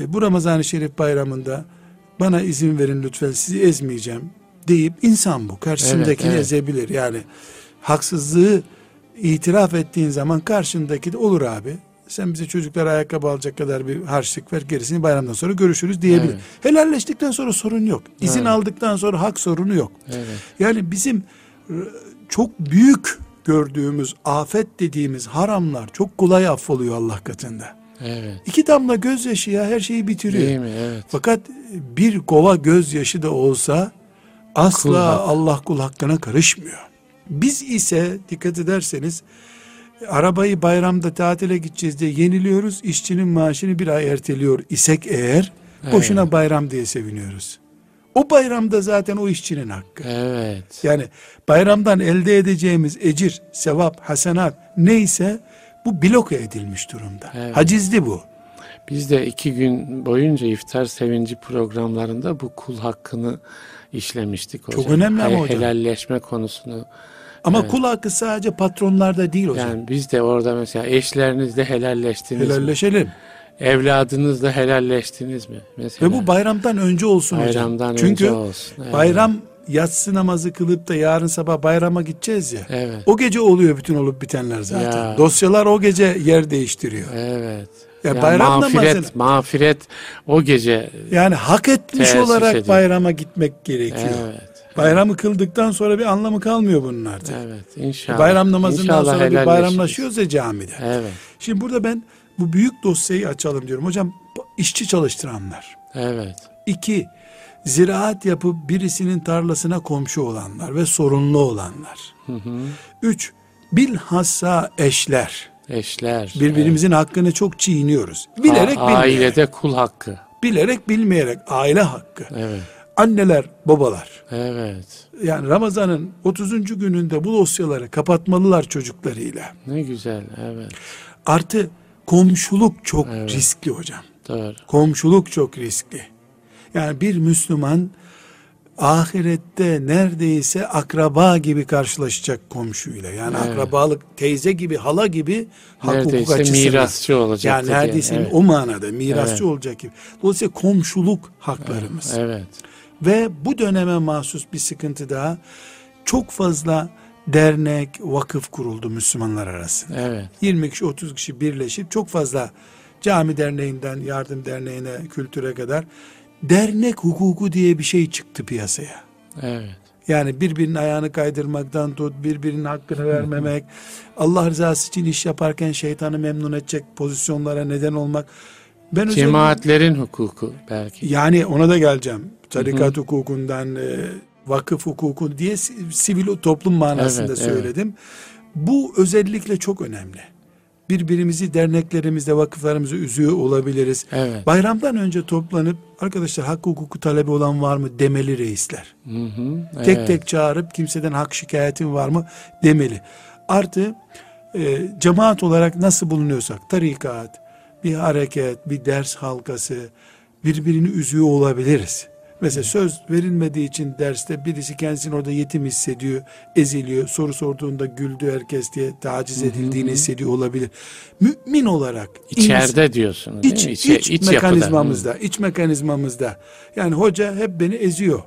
e, bu Ramazan-ı Şerif bayramında bana izin verin lütfen sizi ezmeyeceğim deyip insan bu karşısındakini evet, evet. ezebilir. Yani haksızlığı itiraf ettiğin zaman karşındaki de olur abi sen bize çocuklar ayakkabı alacak kadar bir harçlık ver gerisini bayramdan sonra görüşürüz diyebilir. Evet. Helalleştikten sonra sorun yok. İzin evet. aldıktan sonra hak sorunu yok. Evet. Yani bizim e, çok büyük gördüğümüz afet dediğimiz haramlar çok kolay affoluyor Allah katında.
Evet.
İki damla gözyaşı ya her şeyi bitiriyor.
Değil mi? Evet.
Fakat bir kova gözyaşı da olsa asla kul Allah kul hakkına karışmıyor. Biz ise dikkat ederseniz arabayı bayramda tatile gideceğiz diye yeniliyoruz. İşçinin maaşını bir ay erteliyor isek eğer evet. boşuna bayram diye seviniyoruz. O bayramda zaten o işçinin hakkı.
Evet.
Yani bayramdan elde edeceğimiz ecir, sevap, hasenat neyse bu bloke edilmiş durumda. Evet. Hacizli bu.
Biz de iki gün boyunca iftar sevinci programlarında bu kul hakkını işlemiştik hocam.
Çok önemli ama hocam.
Helalleşme konusunu.
Ama evet. kul hakkı sadece patronlarda değil hocam. Yani
biz de orada mesela eşlerinizle helalleştiniz
Helalleşelim.
Mi? Evladınızla helalleştiniz mi?
Mesela. Ve bu bayramdan önce olsun
bayramdan
hocam. Çünkü
önce olsun.
Evet. bayram yatsı namazı kılıp da yarın sabah bayrama gideceğiz ya.
Evet.
O gece oluyor bütün olup bitenler zaten. Ya. Dosyalar o gece yer değiştiriyor.
Evet.
Ya, ya bayram
mağfiret,
namazı.
mağfiret o gece.
Yani hak etmiş olarak ediyor. bayrama gitmek gerekiyor. Evet. Bayramı kıldıktan sonra bir anlamı kalmıyor bunun artık.
Evet inşallah.
Bayram namazından inşallah sonra bir bayramlaşıyoruz ya camide.
Evet.
Şimdi burada ben bu büyük dosyayı açalım diyorum. Hocam işçi çalıştıranlar.
Evet.
İki, ziraat yapıp birisinin tarlasına komşu olanlar ve sorunlu olanlar.
Hı hı.
Üç, bilhassa eşler.
Eşler.
Birbirimizin evet. hakkını çok çiğniyoruz. Bilerek
A- Ailede kul hakkı.
Bilerek bilmeyerek aile hakkı.
Evet.
Anneler, babalar.
Evet.
Yani Ramazan'ın 30. gününde bu dosyaları kapatmalılar çocuklarıyla.
Ne güzel, evet.
Artı komşuluk çok evet. riskli hocam.
Doğru.
Komşuluk çok riskli. Yani bir Müslüman ahirette neredeyse akraba gibi karşılaşacak komşuyla. Yani evet. akrabalık teyze gibi, hala gibi hak neredeyse hukuk açısından.
mirasçı olacak.
Yani neredeyse yani. Evet. o manada mirasçı evet. olacak gibi. Dolayısıyla komşuluk haklarımız.
Evet. evet.
Ve bu döneme mahsus bir sıkıntı daha çok fazla dernek, vakıf kuruldu Müslümanlar arasında.
Evet.
20 kişi, 30 kişi birleşip çok fazla cami derneğinden, yardım derneğine, kültüre kadar dernek hukuku diye bir şey çıktı piyasaya.
Evet.
Yani birbirinin ayağını kaydırmaktan tut, birbirinin hakkını vermemek, Allah rızası için iş yaparken şeytanı memnun edecek pozisyonlara neden olmak.
Ben Cemaatlerin hukuku belki.
Yani ona da geleceğim. Tarikat hı hı. hukukundan, e, vakıf hukuku diye sivil toplum manasında evet, söyledim. Evet. Bu özellikle çok önemli. Birbirimizi derneklerimizde, vakıflarımızı üzüyor olabiliriz.
Evet.
Bayramdan önce toplanıp arkadaşlar hak hukuku talebi olan var mı demeli reisler.
Hı hı, evet.
Tek tek çağırıp kimseden hak şikayetin var mı demeli. Artı e, cemaat olarak nasıl bulunuyorsak tarikat, bir hareket, bir ders halkası birbirini üzüyor olabiliriz. Mesela söz verilmediği için derste birisi kendisini orada yetim hissediyor, eziliyor. Soru sorduğunda güldü herkes diye taciz edildiğini hissediyor olabilir. Mümin olarak
içeride ins- diyorsunuz.
İç, iç, iç, iç mekanizmamızda, yapıda. iç mekanizmamızda. Yani hoca hep beni eziyor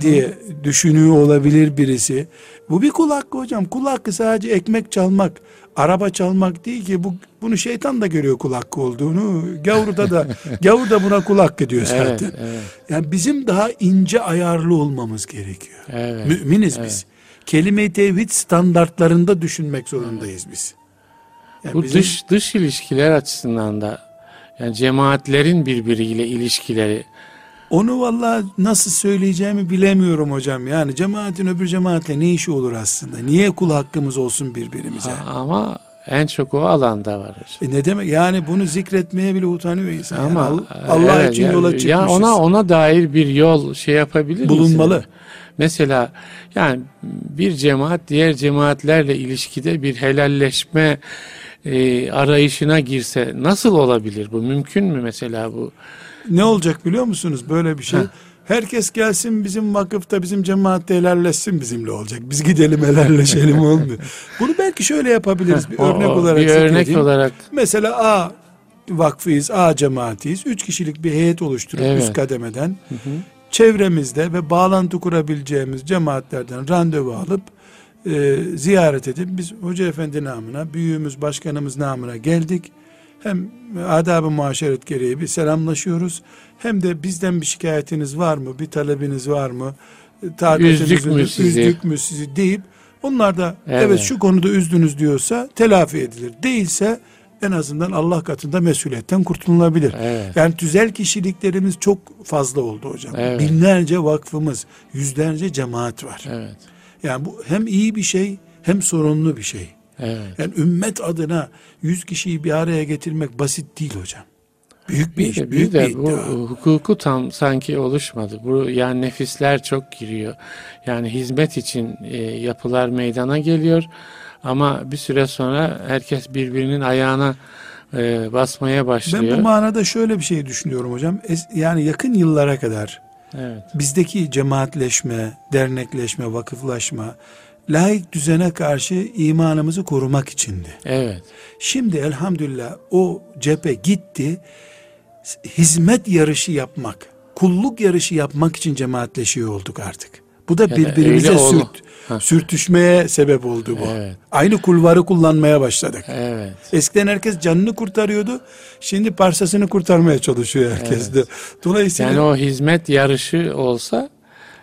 diye düşünüyor olabilir birisi. Bu bir kul hakkı hocam. Kul hakkı sadece ekmek çalmak, araba çalmak değil ki bu bunu şeytan da görüyor kul hakkı olduğunu. Gavurda da *laughs* gavur da buna kul hakkı diyor zaten. Evet,
evet.
Yani bizim daha ince ayarlı olmamız gerekiyor.
Evet,
Müminiz evet. biz. Kelime-i tevhid standartlarında düşünmek zorundayız biz.
Yani bu bizim... dış dış ilişkiler açısından da yani cemaatlerin birbiriyle ilişkileri
onu valla nasıl söyleyeceğimi bilemiyorum hocam. Yani cemaatin öbür cemaatle ne işi olur aslında? Niye kul hakkımız olsun birbirimize?
Ha, ama en çok o alanda var.
E ne demek? Yani bunu zikretmeye bile utanıyor insan. Ama yani Allah evet, için yani, yola çıkmışız.
Ya ona ona dair bir yol şey yapabilir
Bulunmalı. Misin?
Mesela yani bir cemaat diğer cemaatlerle ilişkide bir helalleşme e, arayışına girse nasıl olabilir bu? Mümkün mü mesela bu?
Ne olacak biliyor musunuz böyle bir şey? Heh. Herkes gelsin bizim vakıfta bizim cemaatte helalleşsin bizimle olacak. Biz gidelim helalleşelim olmuyor. Bunu belki şöyle yapabiliriz bir örnek olarak.
Bir örnek edeyim. olarak.
Mesela A vakfıyız, A cemaatiyiz. Üç kişilik bir heyet oluşturup evet. üst kademeden hı hı. çevremizde ve bağlantı kurabileceğimiz cemaatlerden randevu alıp e, ziyaret edip biz hoca efendi namına, büyüğümüz, başkanımız namına geldik hem adab-ı muaşeret gereği bir selamlaşıyoruz. Hem de bizden bir şikayetiniz var mı? Bir talebiniz var mı?
Üzdük mü sizi?
Üzdük mü sizi deyip onlar da evet. evet şu konuda üzdünüz diyorsa telafi edilir. Değilse en azından Allah katında mesuliyetten kurtulunabilir. Evet. Yani tüzel kişiliklerimiz çok fazla oldu hocam. Evet. Binlerce vakfımız, yüzlerce cemaat var. Evet. Yani bu hem iyi bir şey hem sorunlu bir şey. Evet. Yani ümmet adına yüz kişiyi bir araya getirmek basit değil hocam. Büyük bir, bir iş, büyük bir, de, bir
bu hukuku tam sanki oluşmadı. Bu yani nefisler çok giriyor. Yani hizmet için e, yapılar meydana geliyor ama bir süre sonra herkes birbirinin ayağına e, basmaya başlıyor.
Ben bu manada şöyle bir şey düşünüyorum hocam. Es, yani yakın yıllara kadar evet. bizdeki cemaatleşme, dernekleşme, vakıflaşma laik düzene karşı imanımızı korumak içindi. Evet. Şimdi elhamdülillah o cephe gitti. Hizmet yarışı yapmak, kulluk yarışı yapmak için cemaatleşiyor olduk artık. Bu da yani birbirimize sürt, sürtüşmeye sebep oldu bu. Evet. Aynı kulvarı kullanmaya başladık. Evet. Eskiden herkes canını kurtarıyordu. Şimdi parsasını kurtarmaya çalışıyor herkes evet. de.
Dolayısıyla yani o hizmet yarışı olsa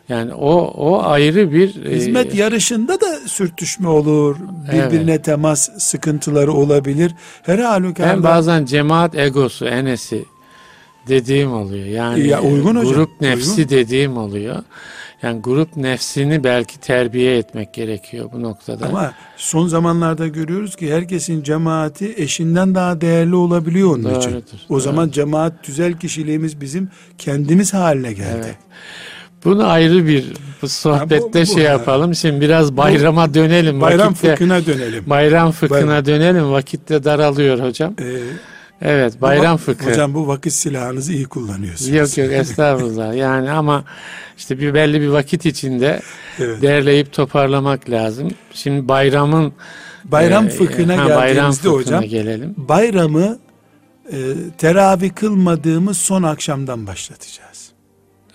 yani o o ayrı bir
e, hizmet e, yarışında da sürtüşme olur. Birbirine evet. temas sıkıntıları olabilir. Her halükarda
ben bazen cemaat egosu enesi dediğim oluyor. Yani ya, uygun hocam. grup nefsi uygun. dediğim oluyor. Yani grup nefsini belki terbiye etmek gerekiyor bu noktada.
Ama son zamanlarda görüyoruz ki herkesin cemaati eşinden daha değerli olabiliyor onun doğrudur, için. O doğrudur. zaman cemaat tüzel kişiliğimiz bizim kendimiz haline geldi. Evet.
Bunu ayrı bir bu sohbette ha, bu, bu, şey yapalım. Şimdi biraz bayrama dönelim.
Bayram vakitte, fıkhına dönelim.
Bayram fıkhına bayram. dönelim. Vakitte daralıyor hocam. Ee, evet bayram bu, fıkhı.
Hocam bu vakit silahınızı iyi kullanıyorsunuz.
Yok yok *laughs* estağfurullah. yani ama işte bir belli bir vakit içinde evet. derleyip toparlamak lazım. Şimdi bayramın
bayram e, fıkhına ha, bayram fıkhına hocam gelelim. Bayramı e, teravih kılmadığımız son akşamdan başlatacağız.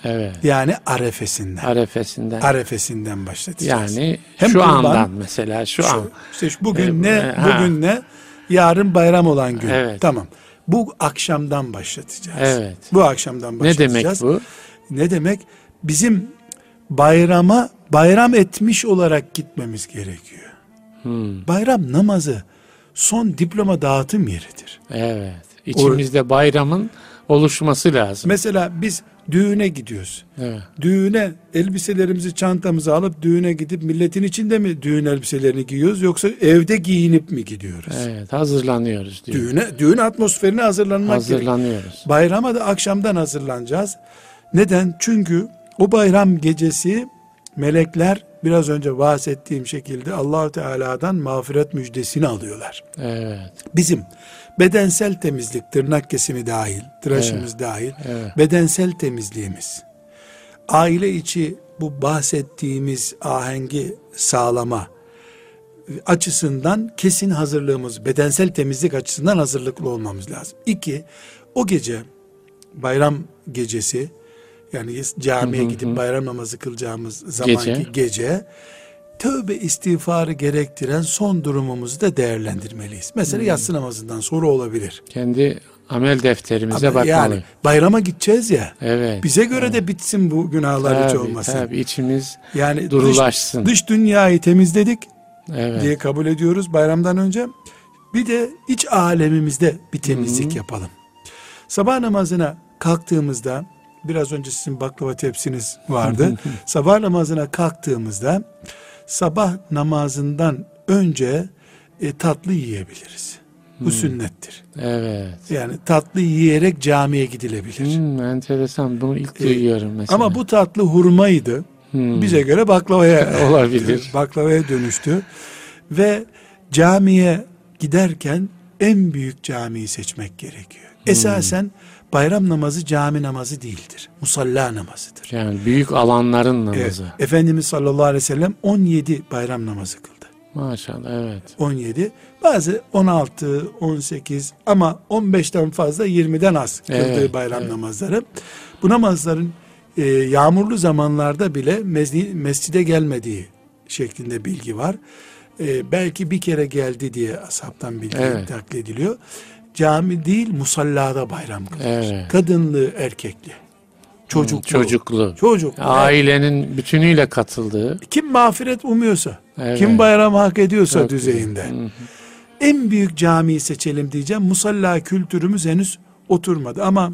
Evet. Yani arefesinden.
Arefesinden.
Arefesinden başlatacağız.
Yani Hem şu kurban, andan mesela şu, şu an.
İşte bugün ee, ne, ha. bugün ne, yarın bayram olan gün. Evet. Tamam. Bu akşamdan başlatacağız. Evet. Bu akşamdan
başlatacağız. Ne demek bu?
Ne demek? Bizim bayrama bayram etmiş olarak gitmemiz gerekiyor. Hmm. Bayram namazı son diploma dağıtım yeridir.
Evet. İçimizde bayramın oluşması lazım.
Mesela biz düğüne gidiyoruz. Evet. Düğüne elbiselerimizi çantamızı alıp düğüne gidip milletin içinde mi düğün elbiselerini giyiyoruz yoksa evde giyinip mi gidiyoruz?
Evet hazırlanıyoruz.
Diyor. Düğüne, düğün atmosferine hazırlanmak
Hazırlanıyoruz. Gerek.
Bayrama da akşamdan hazırlanacağız. Neden? Çünkü o bayram gecesi melekler biraz önce bahsettiğim şekilde Allahu Teala'dan mağfiret müjdesini alıyorlar. Evet. Bizim bedensel temizlik, tırnak kesimi dahil, tıraşımız evet. dahil, evet. bedensel temizliğimiz, aile içi bu bahsettiğimiz ahengi sağlama açısından kesin hazırlığımız, bedensel temizlik açısından hazırlıklı olmamız lazım. İki, o gece, bayram gecesi, yani camiye gidip bayram namazı kılacağımız zamanki gece, gece tövbe istiğfarı gerektiren son durumumuzu da değerlendirmeliyiz. Mesela hmm. yatsı namazından sonra olabilir.
Kendi amel defterimize Ama bakmalı. Yani
bayrama gideceğiz ya. Evet. Bize göre evet. de bitsin bu günahlar tabii, hiç olmasın.
Tabii içimiz yani durulaşsın.
Dış, dış dünyayı temizledik evet. diye kabul ediyoruz bayramdan önce. Bir de iç alemimizde bir temizlik Hı-hı. yapalım. Sabah namazına kalktığımızda biraz önce sizin baklava tepsiniz vardı. *laughs* sabah namazına kalktığımızda sabah namazından önce e, tatlı yiyebiliriz. Bu hmm. sünnettir. Evet. Yani tatlı yiyerek camiye gidilebilir.
Hmm, enteresan. Bunu ilk ee, duyuyorum mesela.
Ama bu tatlı hurmaydı. Hmm. Bize göre baklavaya *laughs* olabilir. baklavaya dönüştü. Ve camiye giderken en büyük camiyi seçmek gerekiyor. Hmm. Esasen bayram namazı cami namazı değildir. Musalla namazıdır.
Yani büyük alanların namazı. Evet.
Efendimiz sallallahu aleyhi ve sellem 17 bayram namazı kıldı.
Maşallah evet. 17.
Bazı 16, 18 ama 15'ten fazla 20'den az kıldığı evet, bayram evet. namazları. Bu namazların e, yağmurlu zamanlarda bile mescide gelmediği şeklinde bilgi var. E, belki bir kere geldi diye ashabtan bilgi evet. naklediliyor cami değil musallada bayram kılır. Evet. Kadınlı, erkekli. Çocuklu.
Çocuklu.
Çocuklu.
Ailenin bütünüyle katıldığı.
Kim mağfiret umuyorsa, evet. kim bayram hak ediyorsa Çok düzeyinde. en büyük camiyi seçelim diyeceğim. Musalla kültürümüz henüz oturmadı ama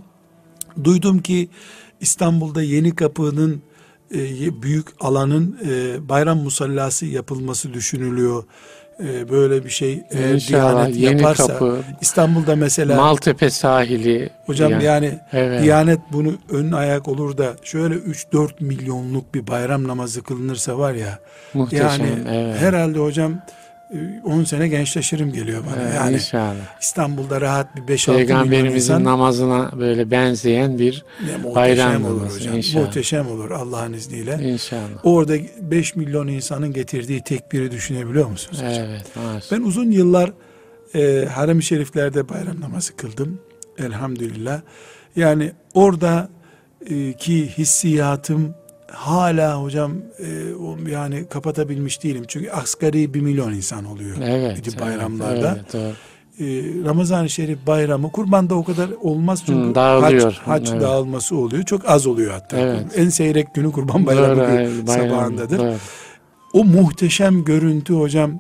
duydum ki İstanbul'da Yeni Kapı'nın e, büyük alanın e, bayram musallası yapılması düşünülüyor. E, böyle bir şey
eğer İnşallah, Diyanet yeni yaparsa kapı,
İstanbul'da mesela
Maltepe sahili
hocam yani, yani evet. Diyanet bunu ön ayak olur da şöyle 3-4 milyonluk bir bayram namazı kılınırsa var ya Muhteşem, yani evet. herhalde hocam 10 sene gençleşirim geliyor bana. Evet, yani inşallah. İstanbul'da rahat bir 5-6
Peygamberimizin insan, namazına böyle benzeyen bir bayram
olur
namazı.
hocam. İnşallah. Muhteşem olur Allah'ın izniyle.
İnşallah.
Orada 5 milyon insanın getirdiği tekbiri düşünebiliyor musunuz
hocam? Evet. Maalesef.
Ben uzun yıllar e, harem-i şeriflerde bayram namazı kıldım. Elhamdülillah. Yani orada e, ki hissiyatım hala hocam e, yani kapatabilmiş değilim. Çünkü asgari bir milyon insan oluyor.
Evet.
Bayramlarda.
Evet, evet,
e, Ramazan-ı Şerif bayramı kurbanda o kadar olmaz çünkü
Hı, dağılıyor.
hac, hac evet. dağılması oluyor. Çok az oluyor hatta. Evet. En seyrek günü kurban bayramı doğru, bayram, sabahındadır. Doğru. O muhteşem görüntü hocam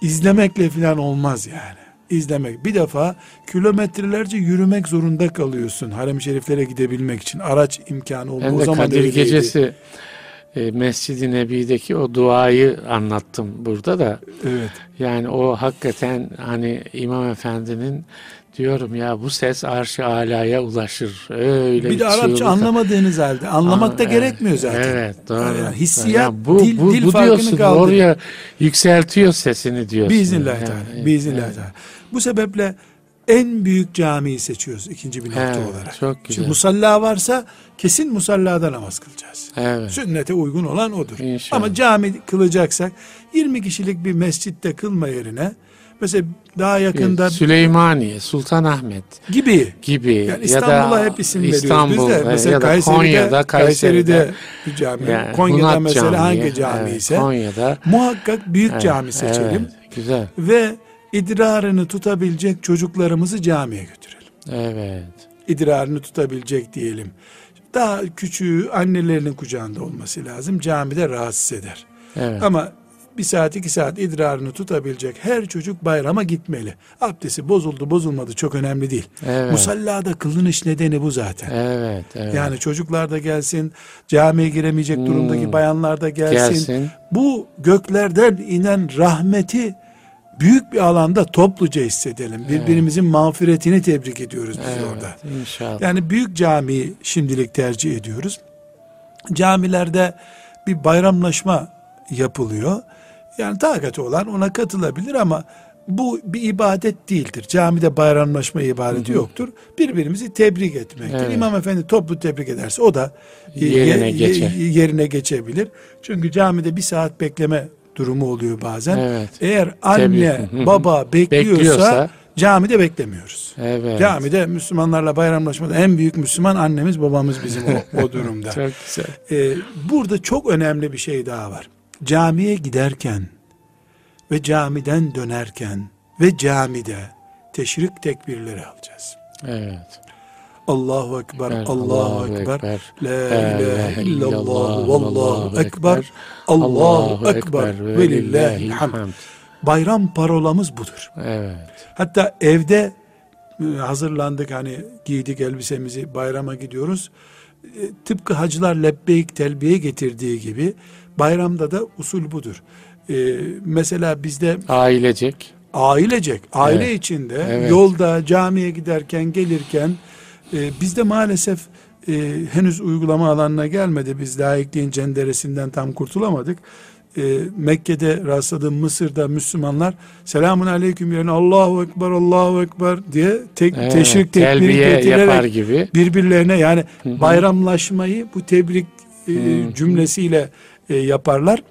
izlemekle falan olmaz yani izlemek. Bir defa kilometrelerce yürümek zorunda kalıyorsun harem şeriflere gidebilmek için. Araç imkanı olduğu ben de zaman
Kadir Gecesi e, Mescid-i Nebi'deki o duayı anlattım burada da.
Evet.
Yani o hakikaten hani İmam Efendi'nin diyorum ya bu ses arş-ı alaya ulaşır. Öyle
bir de Arapça anlamadığınız halde anlamak Aa, da evet, gerekmiyor zaten.
Evet doğru.
Yani hissiyat yani bu, dil, bu, dil bu farkını diyorsun,
Oraya yükseltiyor sesini diyorsun.
Biiznillah yani, Teala. Biiznillah evet. Teala. Bu sebeple en büyük camiyi seçiyoruz ikinci bir nokta evet, olarak.
Çok güzel.
Şimdi musalla varsa kesin musallada namaz kılacağız.
Evet.
Sünnete uygun olan odur.
İnşallah.
Ama cami kılacaksak 20 kişilik bir mescitte kılma yerine mesela daha yakında
Süleymaniye, Sultanahmet
gibi
gibi
yani İstanbul'a hep isim
İstanbul,
veriyoruz biz de. Mesela ya da Kayseri'de, Konya'da, Kayseri'de, Kayseri'de bir cami. Yani, Konya'da mesela Camii, hangi cami evet, ise
Konya'da
muhakkak büyük evet, cami seçelim.
Evet, güzel.
Ve idrarını tutabilecek çocuklarımızı camiye götürelim.
Evet.
İdrarını tutabilecek diyelim. Daha küçüğü annelerinin kucağında olması lazım. Camide rahatsız eder.
Evet.
Ama bir saat iki saat idrarını tutabilecek her çocuk bayrama gitmeli. Abdesti bozuldu bozulmadı çok önemli değil.
Evet.
Musallada kılınış nedeni bu zaten.
Evet, evet.
Yani çocuklar da gelsin, camiye giremeyecek hmm. durumdaki bayanlar da gelsin.
gelsin.
Bu göklerden inen rahmeti büyük bir alanda topluca hissedelim. Birbirimizin evet. mağfiretini tebrik ediyoruz biz
evet,
orada.
İnşallah.
Yani büyük camiyi şimdilik tercih ediyoruz. Camilerde bir bayramlaşma yapılıyor. Yani takati olan ona katılabilir ama bu bir ibadet değildir. Camide bayramlaşma ibadeti hı hı. yoktur. Birbirimizi tebrik etmektir. Evet. İmam Efendi toplu tebrik ederse o da
yerine,
ye, yerine geçebilir. Çünkü camide bir saat bekleme durumu oluyor bazen.
Evet.
Eğer anne Tabii. baba bekliyorsa, bekliyorsa camide beklemiyoruz.
Evet.
Camide Müslümanlarla bayramlaşmada en büyük Müslüman annemiz babamız bizim o, o durumda. *laughs*
çok güzel.
Ee, burada çok önemli bir şey daha var. Camiye giderken ve camiden dönerken ve camide teşrik tekbirleri alacağız.
Evet.
Allahu Ekber, Allahu, Ekber, La ilahe illallah, Vallahu Ekber, Allahu Ekber, ve lillahi hamd. Bayram parolamız budur.
Evet.
Hatta evde e, hazırlandık hani giydik elbisemizi bayrama gidiyoruz. E, tıpkı hacılar lebbeyk telbiye getirdiği gibi bayramda da usul budur. Ee, mesela bizde
ailecek
ailecek aile evet. içinde evet. yolda camiye giderken gelirken e, bizde maalesef e, henüz uygulama alanına gelmedi. Biz laikliğin cenderesinden tam kurtulamadık. E, Mekke'de rastladığım Mısır'da Müslümanlar selamun aleyküm yerine Allahu Ekber Allahu Ekber diye tek, evet, teşrik tekbiri getirerek gibi. birbirlerine yani Hı-hı. bayramlaşmayı bu tebrik e, cümlesiyle e, yaparlar.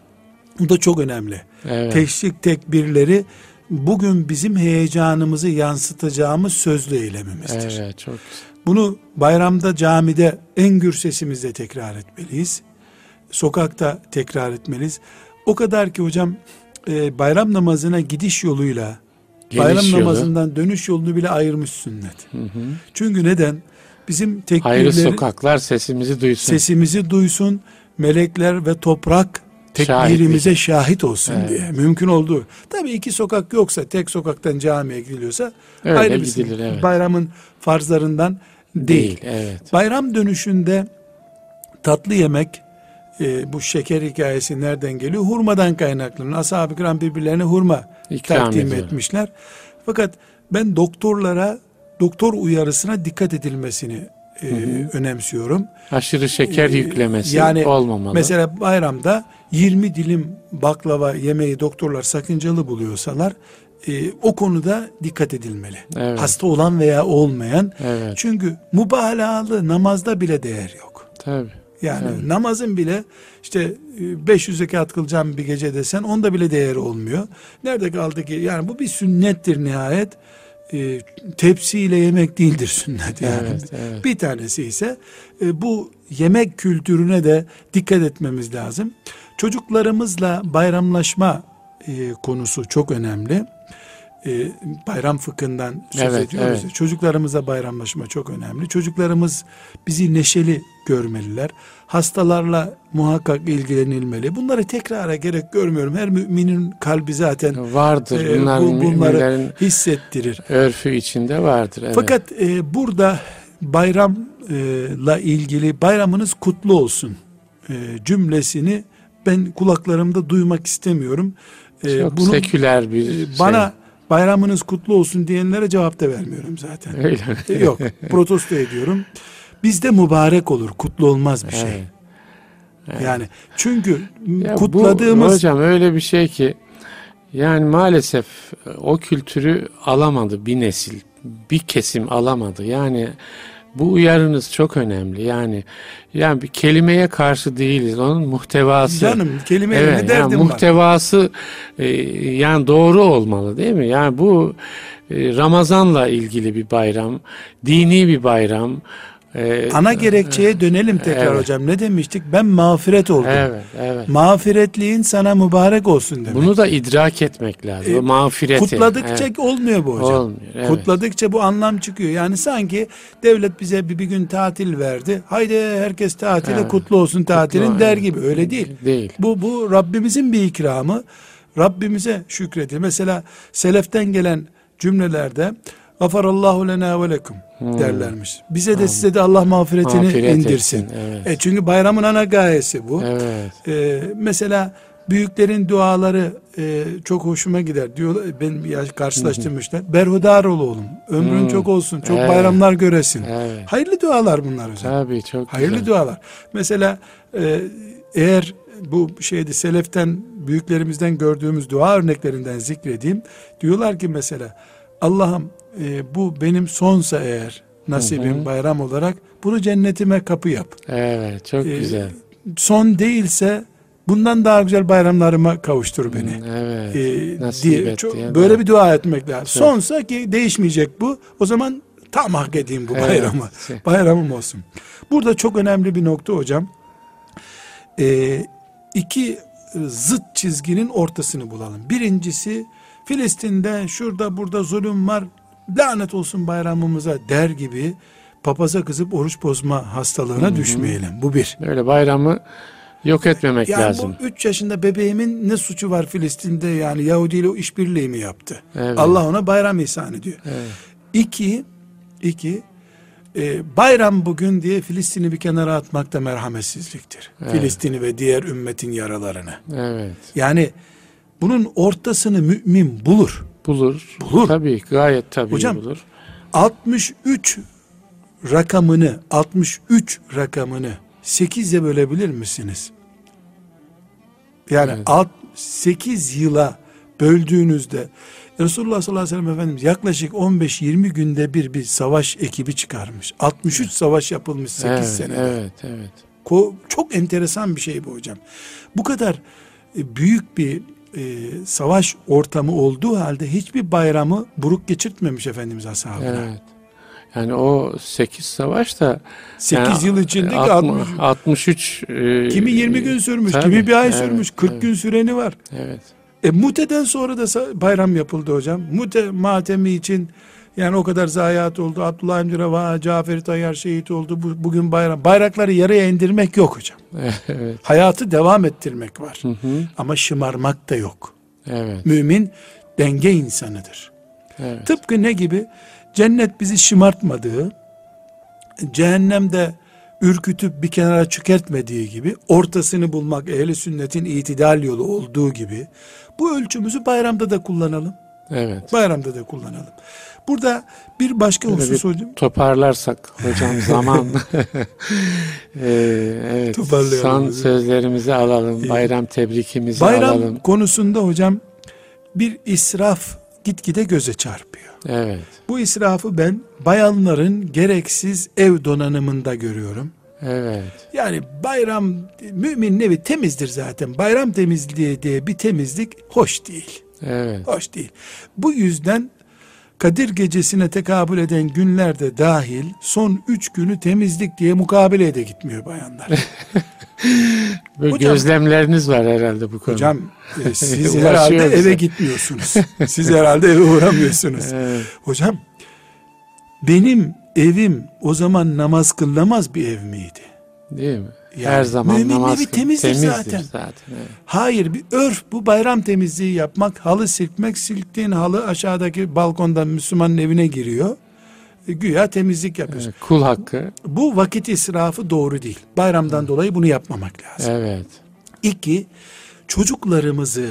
Bu da çok önemli.
Evet.
Teşrik tekbirleri bugün bizim heyecanımızı yansıtacağımız sözlü eylemimizdir.
Evet, çok güzel.
Bunu bayramda camide en gür sesimizle tekrar etmeliyiz. Sokakta tekrar etmeliyiz. O kadar ki hocam e, bayram namazına gidiş yoluyla Geliş bayram yolu. namazından dönüş yolunu bile ayırmış sünnet.
Hı hı.
Çünkü neden? Bizim tekbirleri
Ayrı sokaklar sesimizi duysun.
Sesimizi duysun. Melekler ve toprak tekbirimize şahit, şahit olsun evet. diye. Mümkün olduğu. Tabii iki sokak yoksa tek sokaktan camiye gidiliyorsa Öyle ayrı bir gidilir, evet. bayramın farzlarından değil. evet. Bayram dönüşünde tatlı yemek e, bu şeker hikayesi nereden geliyor? Hurmadan kaynaklanıyor. Ashab-ı kiram birbirlerine hurma İkram takdim ediyor. etmişler. Fakat ben doktorlara doktor uyarısına dikkat edilmesini e, hı hı. önemsiyorum.
Aşırı şeker e, yüklemesi yani, olmamalı.
Mesela bayramda 20 dilim baklava yemeği doktorlar sakıncalı buluyorsalar e, o konuda dikkat edilmeli. Evet. Hasta olan veya olmayan. Evet. Çünkü mübalağalı namazda bile değer yok. Tabii. Yani evet. namazın bile işte 500 e, rekat kılacağım bir gece desen onda bile değeri olmuyor. Nerede kaldı ki? Yani bu bir sünnettir nihayet. E, tepsiyle yemek değildir sünnet yani. Evet, evet. Bir tanesi ise e, bu yemek kültürüne de dikkat etmemiz lazım. Çocuklarımızla bayramlaşma e, konusu çok önemli e, bayram fıkhından söz evet, ediyoruz. Evet. Çocuklarımıza bayramlaşma çok önemli. Çocuklarımız bizi neşeli görmeliler. Hastalarla muhakkak ilgilenilmeli. Bunları tekrara gerek görmüyorum. Her müminin kalbi zaten
vardır. E, Bunlar bu, bunları
hissettirir.
Örfü içinde vardır. Evet.
Fakat e, burada bayramla ilgili bayramınız kutlu olsun e, cümlesini ben kulaklarımda duymak istemiyorum.
E, Çok bunu, seküler bir
şey. Bana bayramınız kutlu olsun diyenlere cevap da vermiyorum zaten. Öyle mi? Yok protesto ediyorum. Bizde mübarek olur kutlu olmaz bir şey. Evet. Evet. Yani çünkü ya kutladığımız...
Bu, hocam öyle bir şey ki yani maalesef o kültürü alamadı bir nesil, bir kesim alamadı. Yani bu uyarınız çok önemli. Yani yani bir kelimeye karşı değiliz. Onun muhtevası.
Canım kelime evet, ne derdim
yani muhtevası e, yani doğru olmalı değil mi? Yani bu e, Ramazan'la ilgili bir bayram, dini bir bayram.
Ee, Ana gerekçeye dönelim tekrar evet. hocam. Ne demiştik? Ben mağfiret oldum. Evet, evet. Mağfiretliğin sana mübarek olsun demek.
Bunu da idrak etmek lazım. Ee, mağfireti.
Kutladıkça evet. olmuyor bu hocam. Olmuyor. Evet. Kutladıkça bu anlam çıkıyor. Yani sanki devlet bize bir, bir gün tatil verdi. Haydi herkes tatile evet. kutlu olsun tatilin kutlu, der gibi. Öyle değil. Değil. Bu bu Rabbimizin bir ikramı. Rabbimize şükredir. Mesela seleften gelen cümlelerde Gafarallahu lena ve lekum hmm. derlermiş. Bize de size de Allah mağfiretini Mağfiret indirsin. Etsin, evet. e çünkü bayramın ana gayesi bu. Evet. E, mesela büyüklerin duaları e, çok hoşuma gider. Diyor ben bir karşılaştırmışlar. Berhudar ol oğlum. Ömrün hmm. çok olsun. Çok evet. bayramlar göresin. Evet. Hayırlı dualar bunlar hocam.
Tabii çok
Hayırlı güzel. dualar. Mesela e, eğer bu şeydi seleften büyüklerimizden gördüğümüz dua örneklerinden zikredeyim. Diyorlar ki mesela Allah'ım e, bu benim sonsa eğer nasibim hı hı. bayram olarak bunu cennetime kapı yap.
Evet çok e, güzel.
Son değilse bundan daha güzel bayramlarıma kavuştur beni. Evet. E, diye, çok, diye böyle bir dua etmek lazım. Çok. Sonsa ki değişmeyecek bu. O zaman tam hak edeyim bu bayramı. Evet. *laughs* Bayramım olsun. Burada çok önemli bir nokta hocam. E, iki zıt çizginin ortasını bulalım. Birincisi Filistin'de şurada burada zulüm var lanet olsun bayramımıza der gibi papaza kızıp oruç bozma hastalığına Hı-hı. düşmeyelim. Bu bir.
Öyle bayramı yok etmemek
yani
lazım.
Bu 3 yaşında bebeğimin ne suçu var Filistin'de yani Yahudi ile o işbirliği mi yaptı? Evet. Allah ona bayram ihsan ediyor. Evet. İki, iki e, bayram bugün diye Filistin'i bir kenara atmak da merhametsizliktir. Evet. Filistin'i ve diğer ümmetin yaralarını. Evet. Yani bunun ortasını mümin bulur.
Bulur. Bulur. Tabii gayet tabii Hocam, bulur.
63 rakamını 63 rakamını 8'e bölebilir misiniz? Yani evet. 8 yıla böldüğünüzde Resulullah sallallahu aleyhi ve sellem Efendimiz yaklaşık 15-20 günde bir bir savaş ekibi çıkarmış. 63 evet. savaş yapılmış 8 evet, senede. Evet, evet. Ko çok enteresan bir şey bu hocam. Bu kadar e, büyük bir e, savaş ortamı olduğu halde hiçbir bayramı buruk geçirtmemiş Efendimiz ashabına. Evet.
Yani o 8 savaş da
8 yani, yıl içinde
60, 63
e, kimi 20 gün sürmüş, tabii, kimi bir ay evet, sürmüş, 40 evet. gün süreni var. Evet. E Mute'den sonra da bayram yapıldı hocam. Mute matemi için Yani o kadar zayiat oldu. Abdullah Hamdi Rava, Cafer Tayyar şehit oldu. Bu, bugün bayram. Bayrakları yarıya indirmek yok hocam. *laughs* evet. Hayatı devam ettirmek var. Hı hı. Ama şımarmak da yok. Evet. Mümin denge insanıdır. Evet. Tıpkı ne gibi? Cennet bizi şımartmadığı, cehennemde ürkütüp bir kenara çökertmediği gibi ortasını bulmak ehli sünnetin itidal yolu olduğu gibi bu ölçümüzü bayramda da kullanalım. Evet. Bayramda da kullanalım. Burada bir başka Böyle husus
hocam. Toparlarsak hocam *laughs* zaman. ee, evet. Son sözlerimizi alalım. Bayram tebrikimizi
Bayram
alalım.
Bayram konusunda hocam bir israf gitgide göze çarpıyor. Evet. Bu israfı ben bayanların gereksiz ev donanımında görüyorum. Evet. Yani bayram mümin evi temizdir zaten. Bayram temizliği diye bir temizlik hoş değil. Evet. Hoş değil. Bu yüzden Kadir gecesine tekabül eden günlerde dahil son üç günü temizlik diye mukabeleye de gitmiyor bayanlar. *laughs*
Hocam, gözlemleriniz var herhalde bu konuda.
Hocam e, *laughs* siz herhalde eve gitmiyorsunuz. Siz herhalde eve uğramıyorsunuz. *laughs* Evet. Hocam benim evim o zaman namaz kılınamaz bir ev miydi?
Değil mi? Yani, Her zaman mümin namaz evi
temizdir, temizdir zaten. zaten evet. Hayır bir örf bu bayram temizliği yapmak, halı silkmek, silktiğin halı aşağıdaki balkondan Müslümanın evine giriyor. E, güya temizlik yapıyorsun. Evet,
kul hakkı.
Bu vakit israfı doğru değil. Bayramdan Hı. dolayı bunu yapmamak lazım. Evet. İki, çocuklarımızı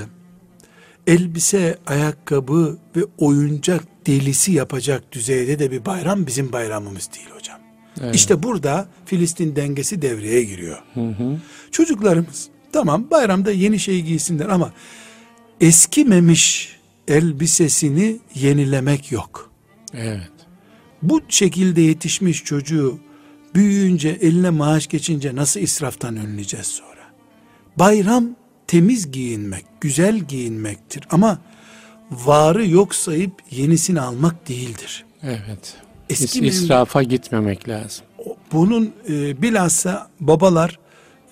elbise, ayakkabı ve oyuncak delisi yapacak düzeyde de bir bayram bizim bayramımız değil hocam. Evet. İşte burada Filistin dengesi devreye giriyor. Hı hı. Çocuklarımız tamam bayramda yeni şey giysinler ama eskimemiş elbisesini yenilemek yok. Evet. Bu şekilde yetişmiş çocuğu büyüyünce eline maaş geçince nasıl israftan önleyeceğiz sonra? Bayram temiz giyinmek, güzel giyinmektir ama varı yok sayıp yenisini almak değildir.
Evet. Eski İs, israfa gitmemek lazım.
Bunun e, bilhassa babalar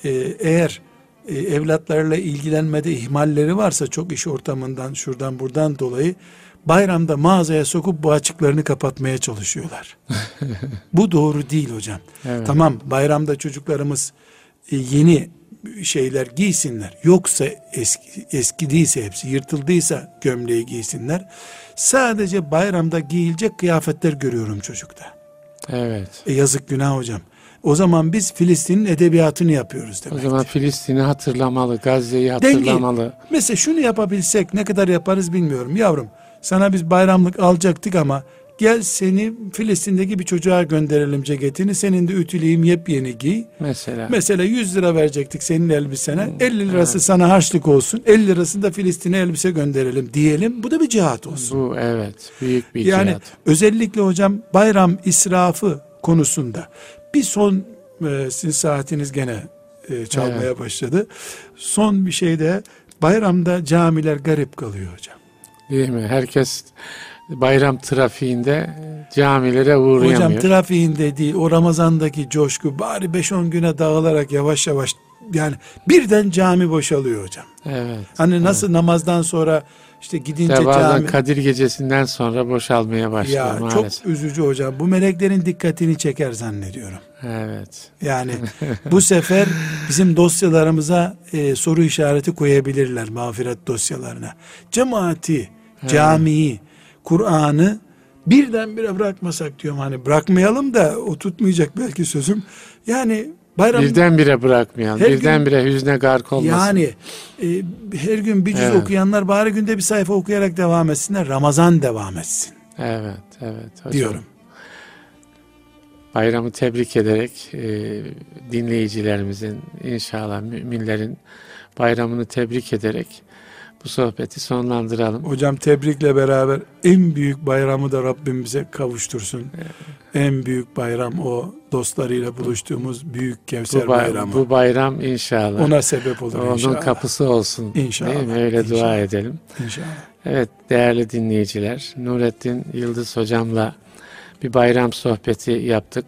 e, eğer e, evlatlarla ilgilenmede ihmalleri varsa çok iş ortamından şuradan buradan dolayı bayramda mağazaya sokup bu açıklarını kapatmaya çalışıyorlar. *laughs* bu doğru değil hocam. Evet. Tamam bayramda çocuklarımız e, yeni şeyler giysinler. Yoksa eski, eski değilse hepsi yırtıldıysa gömleği giysinler. Sadece bayramda giyilecek kıyafetler görüyorum çocukta. Evet. E yazık günah hocam. O zaman biz Filistin'in edebiyatını yapıyoruz demek.
O zaman Filistin'i hatırlamalı, Gazze'yi hatırlamalı. Dengi.
Mesela şunu yapabilsek ne kadar yaparız bilmiyorum. Yavrum sana biz bayramlık alacaktık ama Gel seni Filistin'deki bir çocuğa gönderelim ceketini. Senin de ütüleyeyim yepyeni giy. Mesela. Mesela 100 lira verecektik senin elbisene. Hmm, 50 lirası evet. sana harçlık olsun. 50 lirasını da Filistin'e elbise gönderelim diyelim. Bu da bir cihat olsun.
Bu evet. Büyük bir
yani,
cihat.
özellikle hocam bayram israfı konusunda bir son e, sizin saatiniz gene e, çalmaya evet. başladı. Son bir şey de bayramda camiler garip kalıyor hocam.
Değil mi? Herkes bayram trafiğinde camilere uğrayamıyor.
Hocam trafiğinde değil o Ramazan'daki coşku bari 5-10 güne dağılarak yavaş yavaş yani birden cami boşalıyor hocam. Evet. Hani nasıl evet. namazdan sonra işte gidince işte cami.
Kadir gecesinden sonra boşalmaya başlıyor ya,
maalesef. Çok üzücü hocam. Bu meleklerin dikkatini çeker zannediyorum. Evet. Yani *laughs* bu sefer bizim dosyalarımıza e, soru işareti koyabilirler mağfiret dosyalarına. Cemaati, camiyi, Kur'an'ı birdenbire bırakmasak diyorum hani bırakmayalım da o tutmayacak belki sözüm. Yani
bayram birdenbire bırakmayalım. Birdenbire hüzne gark olmasın.
Yani e, her gün bir cüz evet. okuyanlar bari günde bir sayfa okuyarak devam etsinler. Ramazan devam etsin.
Evet, evet
hocam. Diyorum.
Bayramı tebrik ederek e, dinleyicilerimizin inşallah müminlerin bayramını tebrik ederek bu sohbeti sonlandıralım.
Hocam tebrikle beraber en büyük bayramı da Rabbim bize kavuştursun. Evet. En büyük bayram o dostlarıyla buluştuğumuz büyük Kevser bu bay- bayramı.
Bu bayram inşallah.
Ona sebep olur
Onun
inşallah.
Onun kapısı olsun. İnşallah. Değil mi? Öyle inşallah. dua edelim. İnşallah. Evet değerli dinleyiciler Nurettin Yıldız hocamla bir bayram sohbeti yaptık.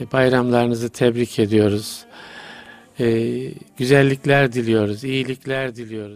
E, bayramlarınızı tebrik ediyoruz. Ee, güzellikler diliyoruz, iyilikler diliyoruz.